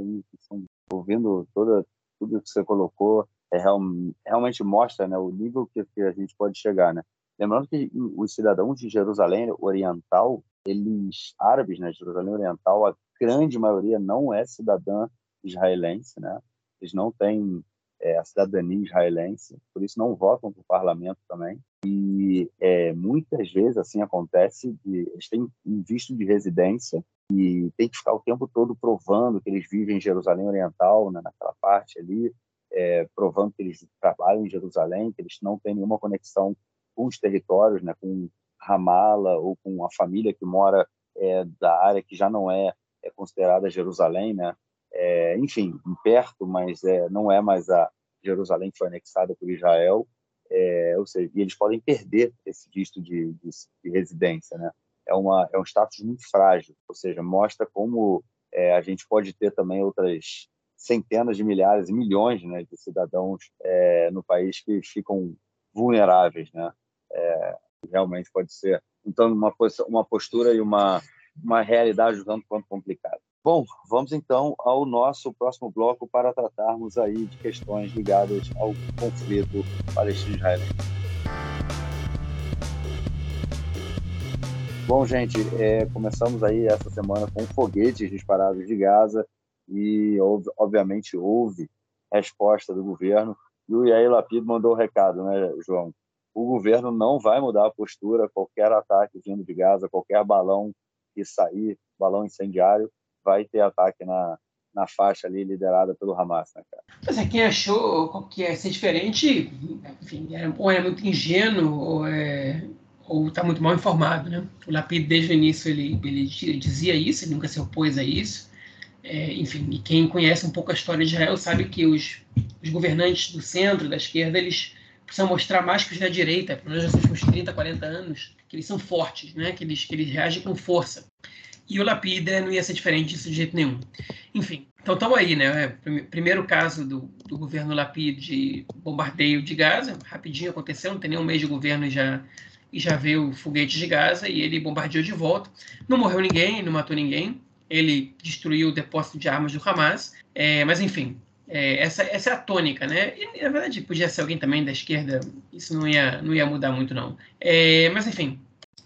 ouvindo toda, tudo que você colocou, é, real, realmente mostra né, o nível que, que a gente pode chegar, né? Lembrando que os cidadãos de Jerusalém Oriental, eles árabes, né, Jerusalém Oriental, a grande maioria não é cidadã israelense, né? Eles não têm é, a cidadania israelense, por isso não votam para o parlamento também. E é, muitas vezes assim acontece, eles têm um visto de residência e tem que ficar o tempo todo provando que eles vivem em Jerusalém Oriental, né, naquela parte ali, é, provando que eles trabalham em Jerusalém, que eles não têm nenhuma conexão com os territórios, né, com Ramala ou com a família que mora é, da área que já não é, é considerada Jerusalém, né? É, enfim, perto, mas é, não é mais a Jerusalém que foi anexada por Israel, é, ou seja, e eles podem perder esse visto de, de, de, residência, né? É uma é um status muito frágil, ou seja, mostra como é, a gente pode ter também outras centenas de milhares e milhões né, de cidadãos é, no país que ficam vulneráveis, né? é, realmente pode ser então uma uma postura e uma uma realidade tanto quanto complicada. Bom, vamos então ao nosso próximo bloco para tratarmos aí de questões ligadas ao conflito palestino-israelense. Bom, gente, é, começamos aí essa semana com foguetes disparados de Gaza e, obviamente, houve resposta do governo. E o Yair Lapid mandou o recado, né, João? o governo não vai mudar a postura. Qualquer ataque vindo de Gaza, qualquer balão que sair, balão incendiário, vai ter ataque na, na faixa ali liderada pelo Hamas, né, cara? Mas é quem achou que ia ser diferente, enfim, era, ou é muito ingênuo ou é está muito mal informado, né? O Lapid desde o início ele, ele dizia isso, ele nunca se opôs a isso. É, enfim, e quem conhece um pouco a história de Israel sabe que os, os governantes do centro, da esquerda, eles precisam mostrar mais que os da direita, pelo menos nos últimos 30, 40 anos, que eles são fortes, né? que, eles, que eles reagem com força. E o Lapida não ia ser diferente disso de jeito nenhum. Enfim, então estamos aí, né? Primeiro caso do, do governo Lapid de bombardeio de Gaza, rapidinho aconteceu, não tem nem um mês de governo e já, e já veio foguete de Gaza e ele bombardeou de volta. Não morreu ninguém, não matou ninguém. Ele destruiu o depósito de armas do Hamas. É, mas, enfim, é, essa, essa é a tônica, né? E, na verdade, podia ser alguém também da esquerda, isso não ia, não ia mudar muito, não. É, mas, enfim,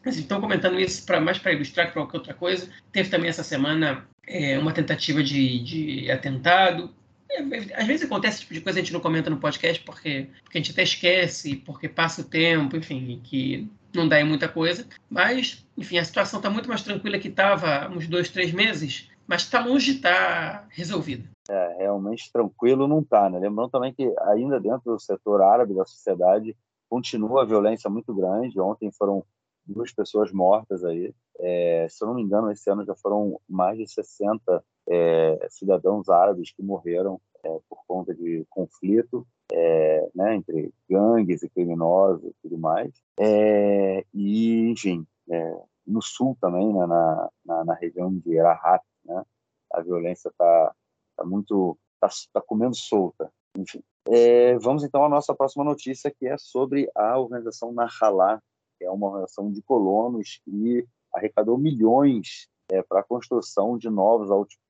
estão comentando isso pra, mais para ilustrar que para qualquer outra coisa. Teve também essa semana é, uma tentativa de, de atentado. É, às vezes acontece esse tipo de coisa, a gente não comenta no podcast porque, porque a gente até esquece, porque passa o tempo, enfim, que não dá em muita coisa. Mas, enfim, a situação está muito mais tranquila que estava uns dois, três meses, mas está longe de estar tá resolvida. É, realmente tranquilo não está, né? Lembrando também que ainda dentro do setor árabe da sociedade continua a violência muito grande. Ontem foram duas pessoas mortas aí. É, se eu não me engano, esse ano já foram mais de 60 é, cidadãos árabes que morreram é, por conta de conflito é, né, entre gangues e criminosos e tudo mais. É, e, enfim, é, no sul também, né, na, na, na, região de Rahat, né, a violência está tá muito está tá comendo solta. Enfim, vamos então à nossa próxima notícia, que é sobre a organização Nahalá, é uma organização de colonos que arrecadou milhões é, para a construção de novos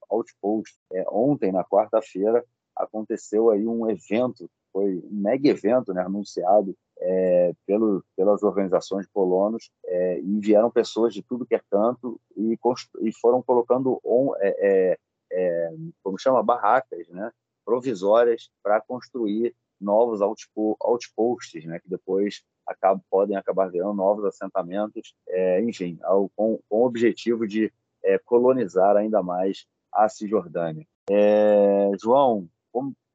outposts. É, ontem, na quarta-feira, aconteceu aí um evento, foi um mega evento né, anunciado é, pelo, pelas organizações de colonos é, e vieram pessoas de tudo que é canto e, e foram colocando on, é, é, é, como chama barracas né provisórias para construir novos outposts né que depois acabam, podem acabar virando novos assentamentos, é, enfim, ao, com, com, o objetivo de é, colonizar ainda mais a Cisjordânia. É, João,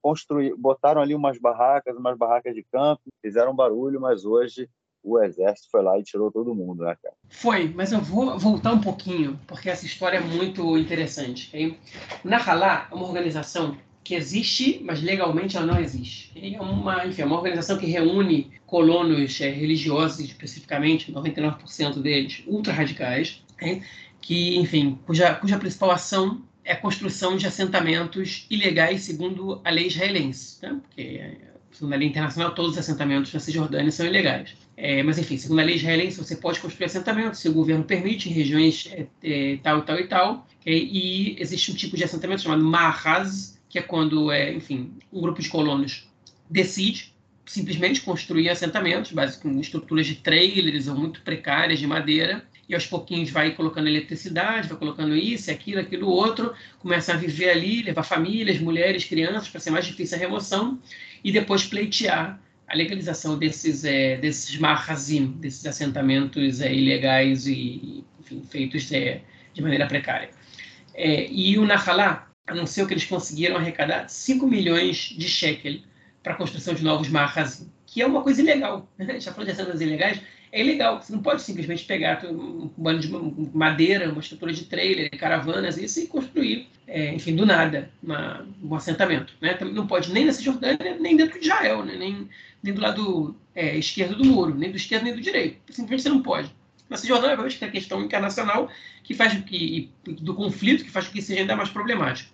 construir, botaram ali umas barracas, umas barracas de campo, fizeram barulho, mas hoje o exército foi lá e tirou todo mundo, né, cara? Foi, mas eu vou voltar um pouquinho, porque essa história é muito interessante. Okay? Nahalá é uma organização que existe, mas legalmente ela não existe. É uma, enfim, é uma organização que reúne colonos é, religiosos, especificamente, 99% deles, ultra-radicais, é, que, enfim, cuja, cuja principal ação é a construção de assentamentos ilegais segundo a lei israelense, né? porque, segundo a lei internacional, todos os assentamentos na Cisjordânia são ilegais. É, mas, enfim, segundo a lei israelense, você pode construir assentamentos se o governo permite em regiões é, é, tal, tal e tal, e existe um tipo de assentamento chamado Mahaz, que é quando, é, enfim, um grupo de colonos decide simplesmente construir assentamentos, basicamente estruturas de trailers ou muito precárias de madeira, e aos pouquinhos vai colocando eletricidade, vai colocando isso, aquilo, aquilo outro, começa a viver ali, levar famílias, mulheres, crianças, para ser mais difícil a remoção, e depois pleitear a legalização desses, é, desses marrazim, desses assentamentos é, ilegais e enfim, feitos é, de maneira precária. É, e o Nahalá, anunciou que eles conseguiram arrecadar 5 milhões de shekel para a construção de novos marras, que é uma coisa ilegal. Né? Gente está falando de assentos ilegais, é ilegal. Você não pode simplesmente pegar um bando de madeira, uma estrutura de trailer, caravanas, isso e construir, é, enfim, do nada, uma, um assentamento. Né? Não pode nem na Cisjordânia, nem dentro de Israel, né? nem, nem do lado é, esquerdo do muro, nem do esquerdo nem do direito. Simplesmente você não pode. Na Cisjordânia, obviamente, tem a questão internacional que faz que, do conflito que faz com que seja ainda mais problemático.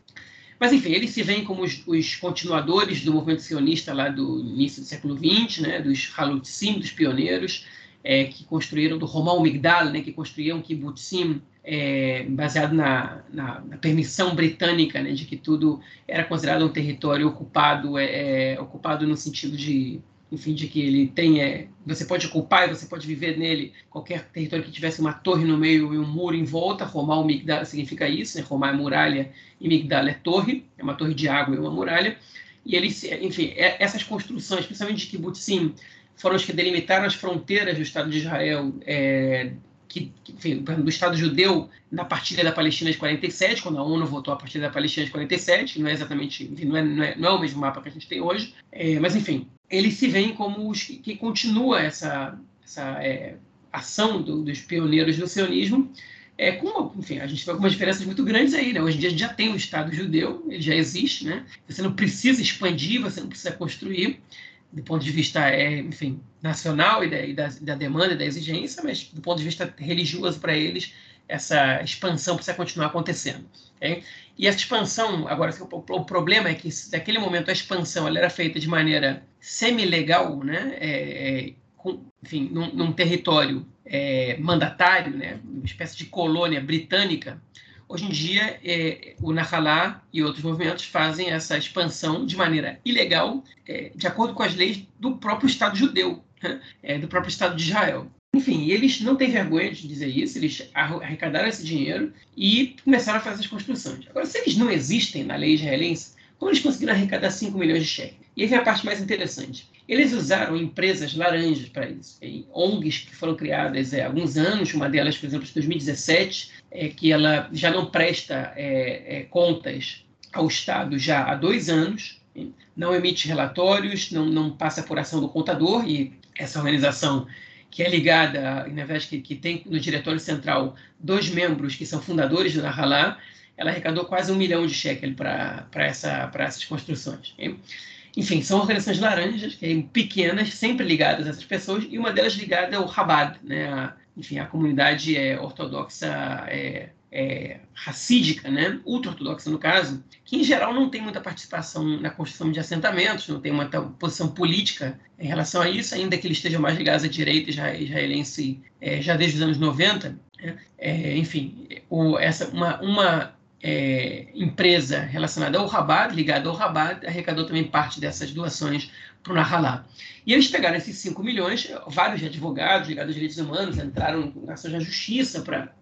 Mas, enfim, eles se veem como os, os, continuadores do movimento sionista lá do início do século XX, né, dos Halutsim, dos pioneiros, é, que construíram do Romal Migdal, né, que construíam kibbutzim é, baseado na, na, na, permissão britânica, né, de que tudo era considerado um território ocupado, é, é ocupado no sentido de enfim, de que ele tem, é, você pode ocupar e você pode viver nele qualquer território que tivesse uma torre no meio e um muro em volta. Romal Migdal significa isso, né? Romar é muralha e Migdal é torre, é uma torre de água e uma muralha. E eles, enfim, é, essas construções, principalmente de kibbutzim, foram as que delimitaram as fronteiras do Estado de Israel é, que, enfim, do Estado judeu na partilha da Palestina de 47, quando a ONU votou a partilha da Palestina de 47, não é exatamente, enfim, não é, não é, não é o mesmo mapa que a gente tem hoje, é, mas enfim, eles se veem como os que, que continua essa, essa é, ação do, dos pioneiros do sionismo, é, com, enfim, a gente vê algumas diferenças muito grandes aí, né? Hoje em dia a gente já tem o Estado judeu, ele já existe, né? Você não precisa expandir, você não precisa construir, do ponto de vista, é, enfim, nacional e da, e da, da, demanda e da exigência, mas do ponto de vista religioso para eles, essa expansão precisa continuar acontecendo. Okay? E essa expansão, agora, o, problema é que, naquele momento, a expansão ela era feita de maneira semi-legal, né? É, é, enfim, num, num território é, mandatário, né, uma espécie de colônia britânica, hoje em dia é, o Nahalá e outros movimentos fazem essa expansão de maneira ilegal, é, de acordo com as leis do próprio Estado judeu, né, é, do próprio Estado de Israel. Enfim, eles não têm vergonha de dizer isso, eles arrecadaram esse dinheiro e começaram a fazer as construções. Agora, se eles não existem na lei israelense, como eles conseguiram arrecadar 5 milhões de cheques? E aí vem a parte mais interessante. Eles usaram empresas laranjas para isso, ONGs que foram criadas há alguns anos, uma delas, por exemplo, de 2017, é, que ela já não presta é, é, contas ao Estado já há dois anos, não emite relatórios, não, não passa por ação do contador, e essa organização que é ligada, na verdade, que, que tem no diretório central dois membros que são fundadores do Nahalá, ela arrecadou quase um milhão de shekel para essa, essas construções. Hein? Enfim, são organizações laranjas, que, pequenas, sempre ligadas a essas pessoas, e uma delas ligada ao Chabad, né? A, enfim, a comunidade é, ortodoxa é, é, racídica, né? ultra-ortodoxa no caso, que em geral não tem muita participação na construção de assentamentos, não tem muita posição política em relação a isso, ainda que eles estejam mais ligados à direita israelense é, já desde os anos 90. Né? É, enfim, o, essa, uma, uma é, empresa relacionada ao Rabat, ligada ao Rabat, arrecadou também parte dessas doações para o Nahalá. E eles pegaram esses 5 milhões, vários advogados ligados aos direitos humanos entraram na justiça para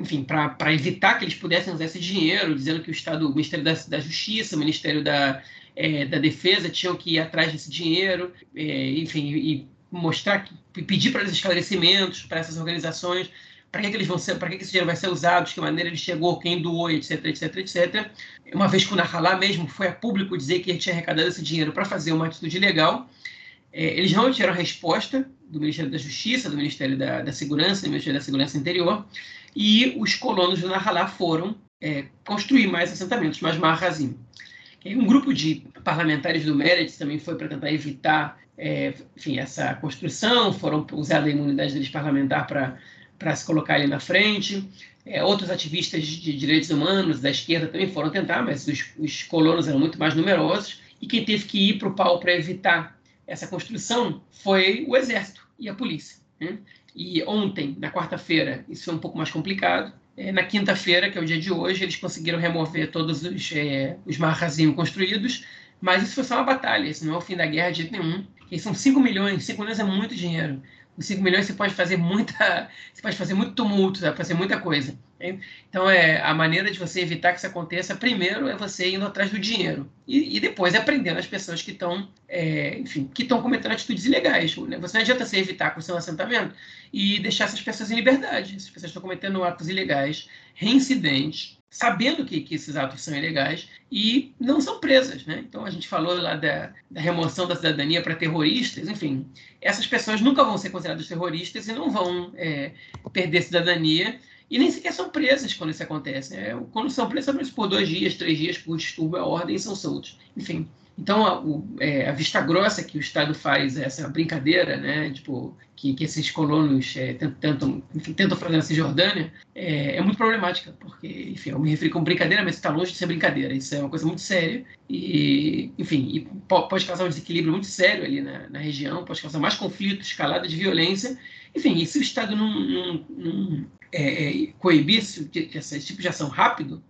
enfim, para evitar que eles pudessem usar esse dinheiro, dizendo que o Estado, o Ministério da, da Justiça, o Ministério da, é, da Defesa tinham que ir atrás desse dinheiro, é, enfim, e mostrar, pedir para eles esclarecimentos para essas organizações para que, que, eles vão ser, para que, que esse dinheiro vai ser usado, de que maneira ele chegou, quem doou, etc, etc, etc. Uma vez que o Nahalá mesmo foi a público dizer que ele tinha arrecadado esse dinheiro para fazer uma atitude ilegal, é, eles não tiveram resposta do Ministério da Justiça, do Ministério da, da, Segurança, do Ministério da Segurança Interior, e os colonos do Nahalá foram é, construir mais assentamentos, mais marrazim. Um grupo de parlamentares do Meretz também foi para tentar evitar é, enfim, essa construção, foram usar a imunidade deles parlamentar para se colocar ali na frente. É, outros ativistas de direitos humanos da esquerda também foram tentar, mas os, os colonos eram muito mais numerosos. E quem teve que ir para o pau para evitar essa construção foi o exército e a polícia. Né? E ontem, na quarta-feira, isso foi um pouco mais complicado. É, na quinta-feira, que é o dia de hoje, eles conseguiram remover todos os, é, os marrazinhos construídos, mas isso foi só uma batalha, isso não é o fim da guerra de jeito nenhum. E são 5 milhões, 5 milhões é muito dinheiro com 5 milhões você pode fazer muita, [LAUGHS] você pode fazer muito tumulto, para fazer muita coisa. Então, é, a maneira de você evitar que isso aconteça, primeiro, é você indo atrás do dinheiro. E, e depois aprendendo as pessoas que estão, é, enfim, que estão cometendo atitudes ilegais. Né? Você não adianta você evitar com o seu assentamento e deixar essas pessoas em liberdade. Essas pessoas estão cometendo atos ilegais, reincidentes, sabendo que, que, esses atos são ilegais e não são presas. Né? Então, a gente falou lá da, da remoção da cidadania para terroristas, enfim, essas pessoas nunca vão ser consideradas terroristas e não vão é, perder cidadania e nem sequer são presas quando isso acontece. É, quando são presas, por dois dias, três dias, por distúrbio à ordem, são soltos. Enfim, então, a, o, é, a, vista grossa que o Estado faz, essa brincadeira, né, tipo, que, que esses colonos é, tentam, enfim, tentam fazer na Cisjordânia, é, é, muito problemática, porque, enfim, eu me refiro como brincadeira, mas está longe de ser brincadeira. Isso é uma coisa muito séria e, enfim, e pode causar um desequilíbrio muito sério ali na, na região, pode causar mais conflitos, escalada de violência. Enfim, e se o Estado não, não, não é, é, coibir esse, esse tipo de ação rápido,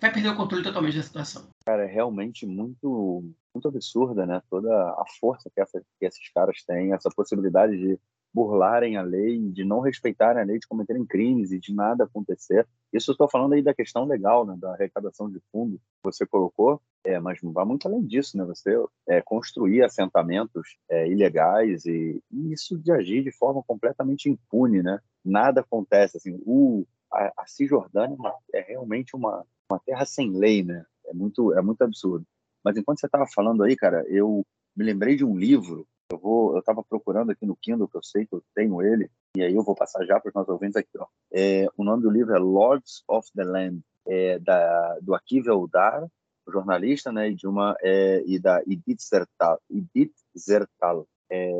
vai perder o controle totalmente da situação. Cara, é realmente muito muito absurda, né? Toda a força que, essa, que esses caras têm, essa possibilidade de burlarem a lei, de não respeitarem a lei, de cometerem crimes e de nada acontecer. Isso eu estou falando aí da questão legal, né, da arrecadação de fundo que você colocou, é, mas vai muito além disso, né? Você é, construir assentamentos é, ilegais e, e, isso de agir de forma completamente impune, né? Nada acontece assim. O, a, a Cisjordânia é, é realmente uma, uma terra sem lei, né? É muito é muito absurdo. Mas enquanto você estava falando aí, cara, eu me lembrei de um livro. Eu vou, eu estava procurando aqui no Kindle, que eu sei que eu tenho ele, e aí eu vou passar já para os nossos ouvintes aqui. Ó. É, o nome do livro é Lords of the Land, é, da, do Akiva Eldar, jornalista, né, e de uma é, e da Edith Zertal. Edith Zertal. É,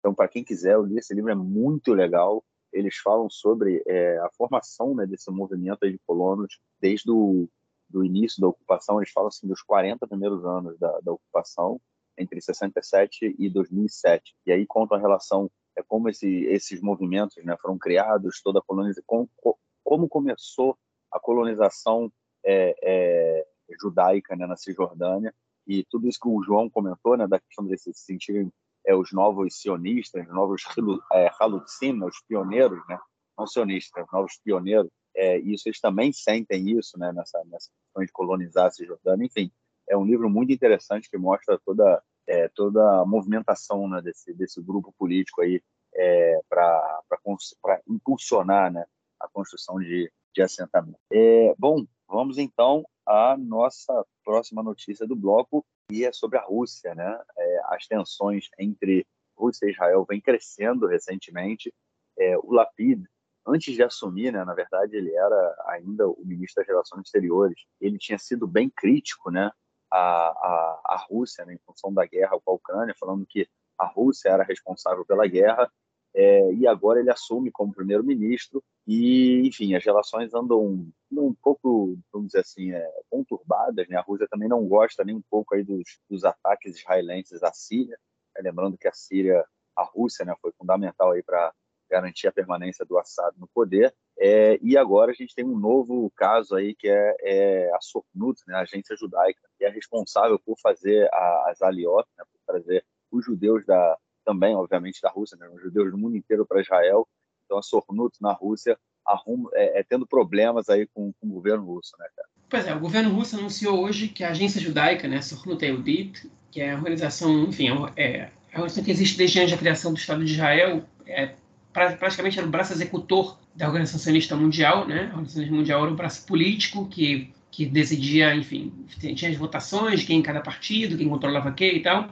então, para quem quiser, eu li esse livro, é muito legal. Eles falam sobre é, a formação né, desse movimento de colonos desde o do início da ocupação, eles falam assim dos 40 primeiros anos da, da ocupação, entre 67 e 2007. E aí contam a relação é como esse, esses movimentos né, foram criados, toda a colonização, como, como começou a colonização é, é, judaica né, na Cisjordânia e tudo isso que o João comentou, né, da questão de se sentirem é, os novos sionistas, os novos é, os pioneiros, né, não sionistas, os novos pioneiros, é, isso eles também sentem isso, né, nessa questão de colonizar a Cisjordânia. Enfim, é um livro muito interessante que mostra toda é, toda a movimentação né, desse desse grupo político aí é, para impulsionar né, a construção de, de assentamento. É, bom, vamos então à nossa próxima notícia do bloco, e é sobre a Rússia. Né? É, as tensões entre Rússia e Israel vêm crescendo recentemente. É, o Lapid, antes de assumir, né, na verdade, ele era ainda o ministro das Relações Exteriores, ele tinha sido bem crítico né, à, à, à Rússia né, em função da guerra com a Ucrânia, falando que a Rússia era responsável pela guerra é, e agora ele assume como primeiro-ministro e, enfim, as relações andam um pouco, vamos dizer assim, é, conturbadas, né? A Rússia também não gosta nem um pouco aí dos, dos ataques israelenses à Síria, é, lembrando que a Síria, a Rússia, né, foi fundamental aí para garantir a permanência do Assad no poder. É, e agora a gente tem um novo caso aí que é, é a Soknut, né, a agência judaica, que é responsável por fazer a, as aliot, né, por trazer os judeus da, também, obviamente, da Rússia, né? os judeus do mundo inteiro para Israel. Então, a Sornut na Rússia arruma, é, é, tendo problemas aí com, com, o governo russo, né, cara? Pois é, o governo russo anunciou hoje que a agência judaica, né, Sornut Eudit, que é a organização, enfim, é, é, é a organização que existe desde antes da criação do Estado de Israel, é praticamente era o braço executor da Organização Sionista Mundial, né? A Organização Sionista Mundial era um braço político que que decidia, enfim, tinha as votações, quem em cada partido, quem controlava quem e tal.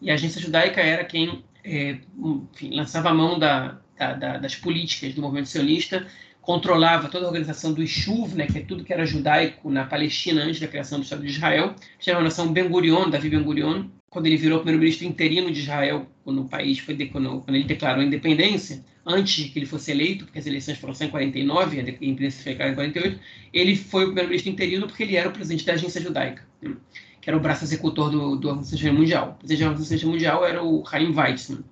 E a agência judaica era quem é, enfim, lançava a mão da, da, da, das políticas do movimento sionista, controlava toda a organização do Ishuv, né, que é tudo que era judaico na Palestina antes da criação do Estado de Israel. Tinha a nação Ben Gurion, Davi Ben Gurion, quando ele virou primeiro-ministro interino de Israel, quando o país foi quando, ele declarou a independência, antes que ele fosse eleito, porque as eleições foram só em 49, a independência foi em 48, ele foi o primeiro-ministro interino porque ele era o presidente da agência judaica. Né que era o braço executor do, do Organização Mundial. O presidente da Organização Mundial era o Chaim Weizmann,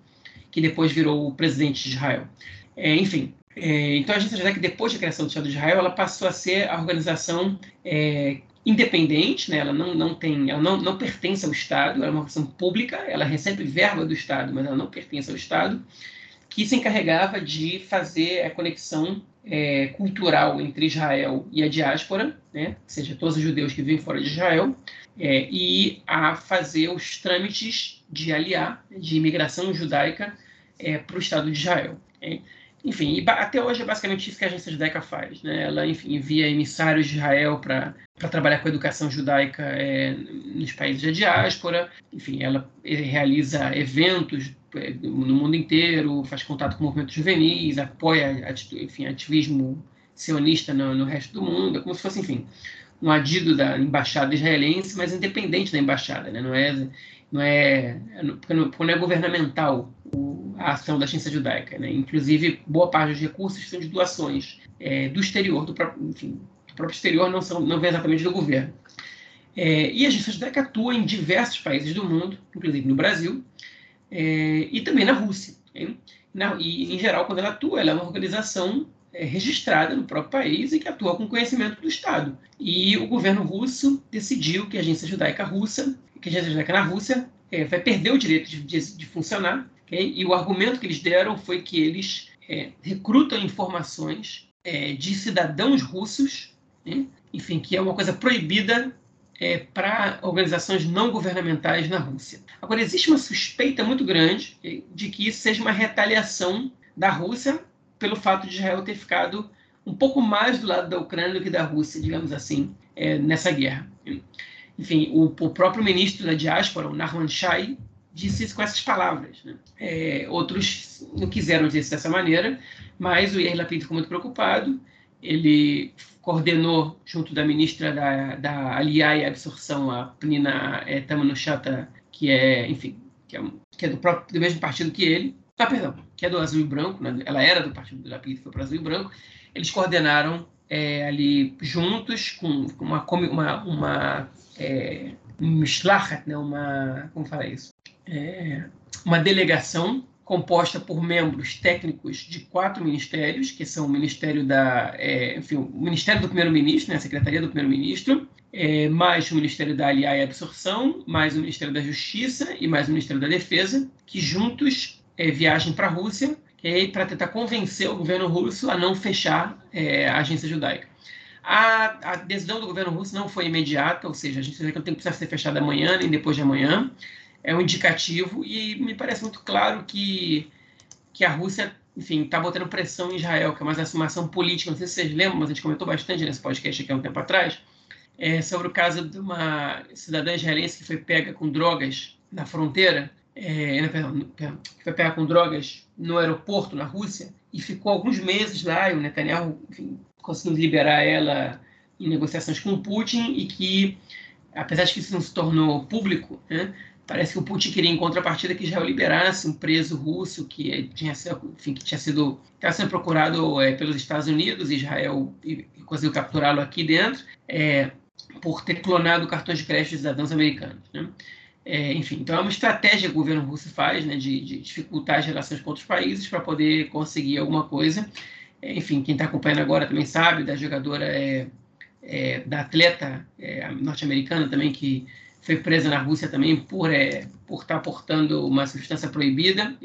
que depois virou o presidente de Israel. É, enfim, é, então a agência judaica, depois da criação do Estado de Israel, ela passou a ser a organização é, independente, né? ela não, não tem, ela não, não pertence ao Estado, ela é uma organização pública, ela recebe verba do Estado, mas ela não pertence ao Estado, que se encarregava de fazer a conexão é, cultural entre Israel e a diáspora, né? ou seja, todos os judeus que vivem fora de Israel, é, e a fazer os trâmites de aliar, de imigração judaica é, para o Estado de Israel. É. Enfim, até hoje é basicamente isso que a agência judaica faz. Né? Ela enfim, envia emissários de Israel para trabalhar com a educação judaica é, nos países da diáspora. Enfim, ela realiza eventos é, no mundo inteiro, faz contato com movimentos juvenis, apoia enfim, ativismo sionista no, no resto do mundo. É como se fosse, enfim, um adido da embaixada israelense, mas independente da embaixada, né? não é não é porque não, porque não é governamental o, a ação da ciência judaica, né? Inclusive boa parte dos recursos são de doações é, do exterior, do próprio, enfim, do próprio exterior não são não vem exatamente do governo. É, e a agência judaica atua em diversos países do mundo, inclusive no Brasil é, e também na Rússia. Na, e em geral, quando ela atua, ela é uma organização é, registrada no próprio país e que atua com conhecimento do Estado. E o governo russo decidiu que a agência judaica russa, que a agência judaica na Rússia, é, vai perder o direito de, de, de funcionar. Okay? E o argumento que eles deram foi que eles é, recrutam informações é, de cidadãos russos, né? enfim, que é uma coisa proibida é, para organizações não governamentais na Rússia. Agora, existe uma suspeita muito grande de que isso seja uma retaliação da Rússia pelo fato de Israel ter ficado um pouco mais do lado da Ucrânia do que da Rússia, digamos assim, é, nessa guerra. Enfim, o, o, próprio ministro da diáspora, o Nahman Shai, disse isso com essas palavras. Né? É, outros não quiseram dizer isso dessa maneira, mas o Yair Lapid ficou muito preocupado. Ele coordenou, junto da ministra da, da Aliá e Absorção, a Pnina é, Tamanushata, que é, enfim, que é, que é do, próprio, do mesmo partido que ele, ah, perdão, que é do azul e branco, né? ela era do partido do Lapid, foi para azul e branco, eles coordenaram é, ali juntos com uma, uma, uma é, né? uma, como fala isso? É, uma delegação composta por membros técnicos de quatro ministérios, que são o Ministério da, é, enfim, o Ministério do Primeiro-Ministro, né, a Secretaria do Primeiro-Ministro, é, mais o Ministério da Aliá e Absorção, mais o Ministério da Justiça e mais o Ministério da Defesa, que juntos é, viajam para a Rússia é, para tentar convencer o governo russo a não fechar é, a agência judaica. A, a, decisão do governo russo não foi imediata, ou seja, a agência judaica não tem que precisar ser fechada amanhã nem depois de amanhã. É um indicativo e me parece muito claro que, que a Rússia, enfim, está botando pressão em Israel, que é uma ação política. Não sei se vocês lembram, mas a gente comentou bastante nesse podcast aqui há um tempo atrás, é, sobre o caso de uma cidadã israelense que foi pega com drogas na fronteira é, perdão, que foi pega com drogas no aeroporto na Rússia e ficou alguns meses lá e o Netanyahu enfim, conseguiu liberar ela em negociações com o Putin e que, apesar de que isso não se tornou público, né, parece que o Putin queria em contrapartida que Israel liberasse um preso russo que tinha sido, enfim, que tinha sido estava sendo procurado é, pelos Estados Unidos, Israel conseguiu capturá-lo aqui dentro é, por ter clonado cartões de crédito de cidadãos americanos. Né? É, enfim, então é uma estratégia que o governo russo faz, né, de, de dificultar as relações com outros países para poder conseguir alguma coisa. Enfim, quem está acompanhando agora também sabe da jogadora, da atleta norte-americana também que foi presa na Rússia também por é, por estar tá portando uma substância proibida.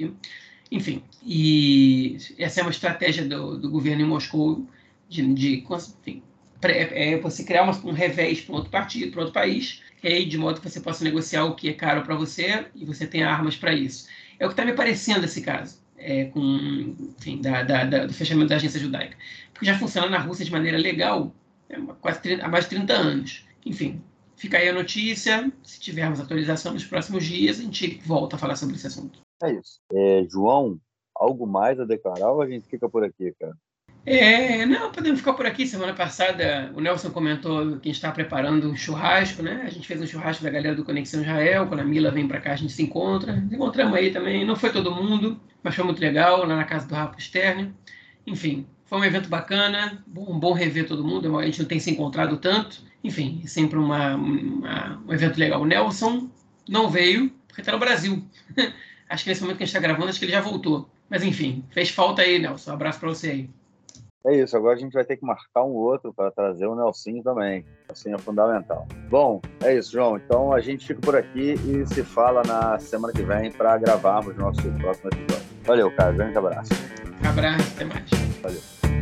Enfim, e essa é uma estratégia do, do governo em Moscou de, de enfim, é, você criar uma, um revés para outro partido, para outro país, okay? de modo que você possa negociar o que é caro para você e você tenha armas para isso. É o que está me parecendo esse caso, é, com, enfim, da, da, da, do fechamento da agência judaica. Porque já funciona na Rússia de maneira legal é, quase 30, há mais de 30 anos. Enfim, fica aí a notícia. Se tivermos atualização nos próximos dias, a gente volta a falar sobre esse assunto. É isso. É, João, algo mais a declarar ou a gente fica por aqui, cara? É, não, podemos ficar por aqui. Semana passada o Nelson comentou que a gente está preparando um churrasco, né? A gente fez um churrasco da galera do Conexão Israel. Quando a Mila vem para cá, a gente se encontra. Nos encontramos aí também. Não foi todo mundo, mas foi muito legal lá na casa do Rafa Stern. Enfim, foi um evento bacana. Um bom rever todo mundo. A gente não tem se encontrado tanto. Enfim, é sempre uma, uma, um evento legal. O Nelson não veio porque está no Brasil. [LAUGHS] acho que nesse momento que a gente está gravando, acho que ele já voltou. Mas enfim, fez falta aí, Nelson. Um abraço para você aí. É isso, agora a gente vai ter que marcar um outro para trazer o Nelsinho também. Assim é fundamental. Bom, é isso, João. Então a gente fica por aqui e se fala na semana que vem para gravarmos nosso próximo episódio. Valeu, cara. Grande abraço. Abraço, até mais. Valeu.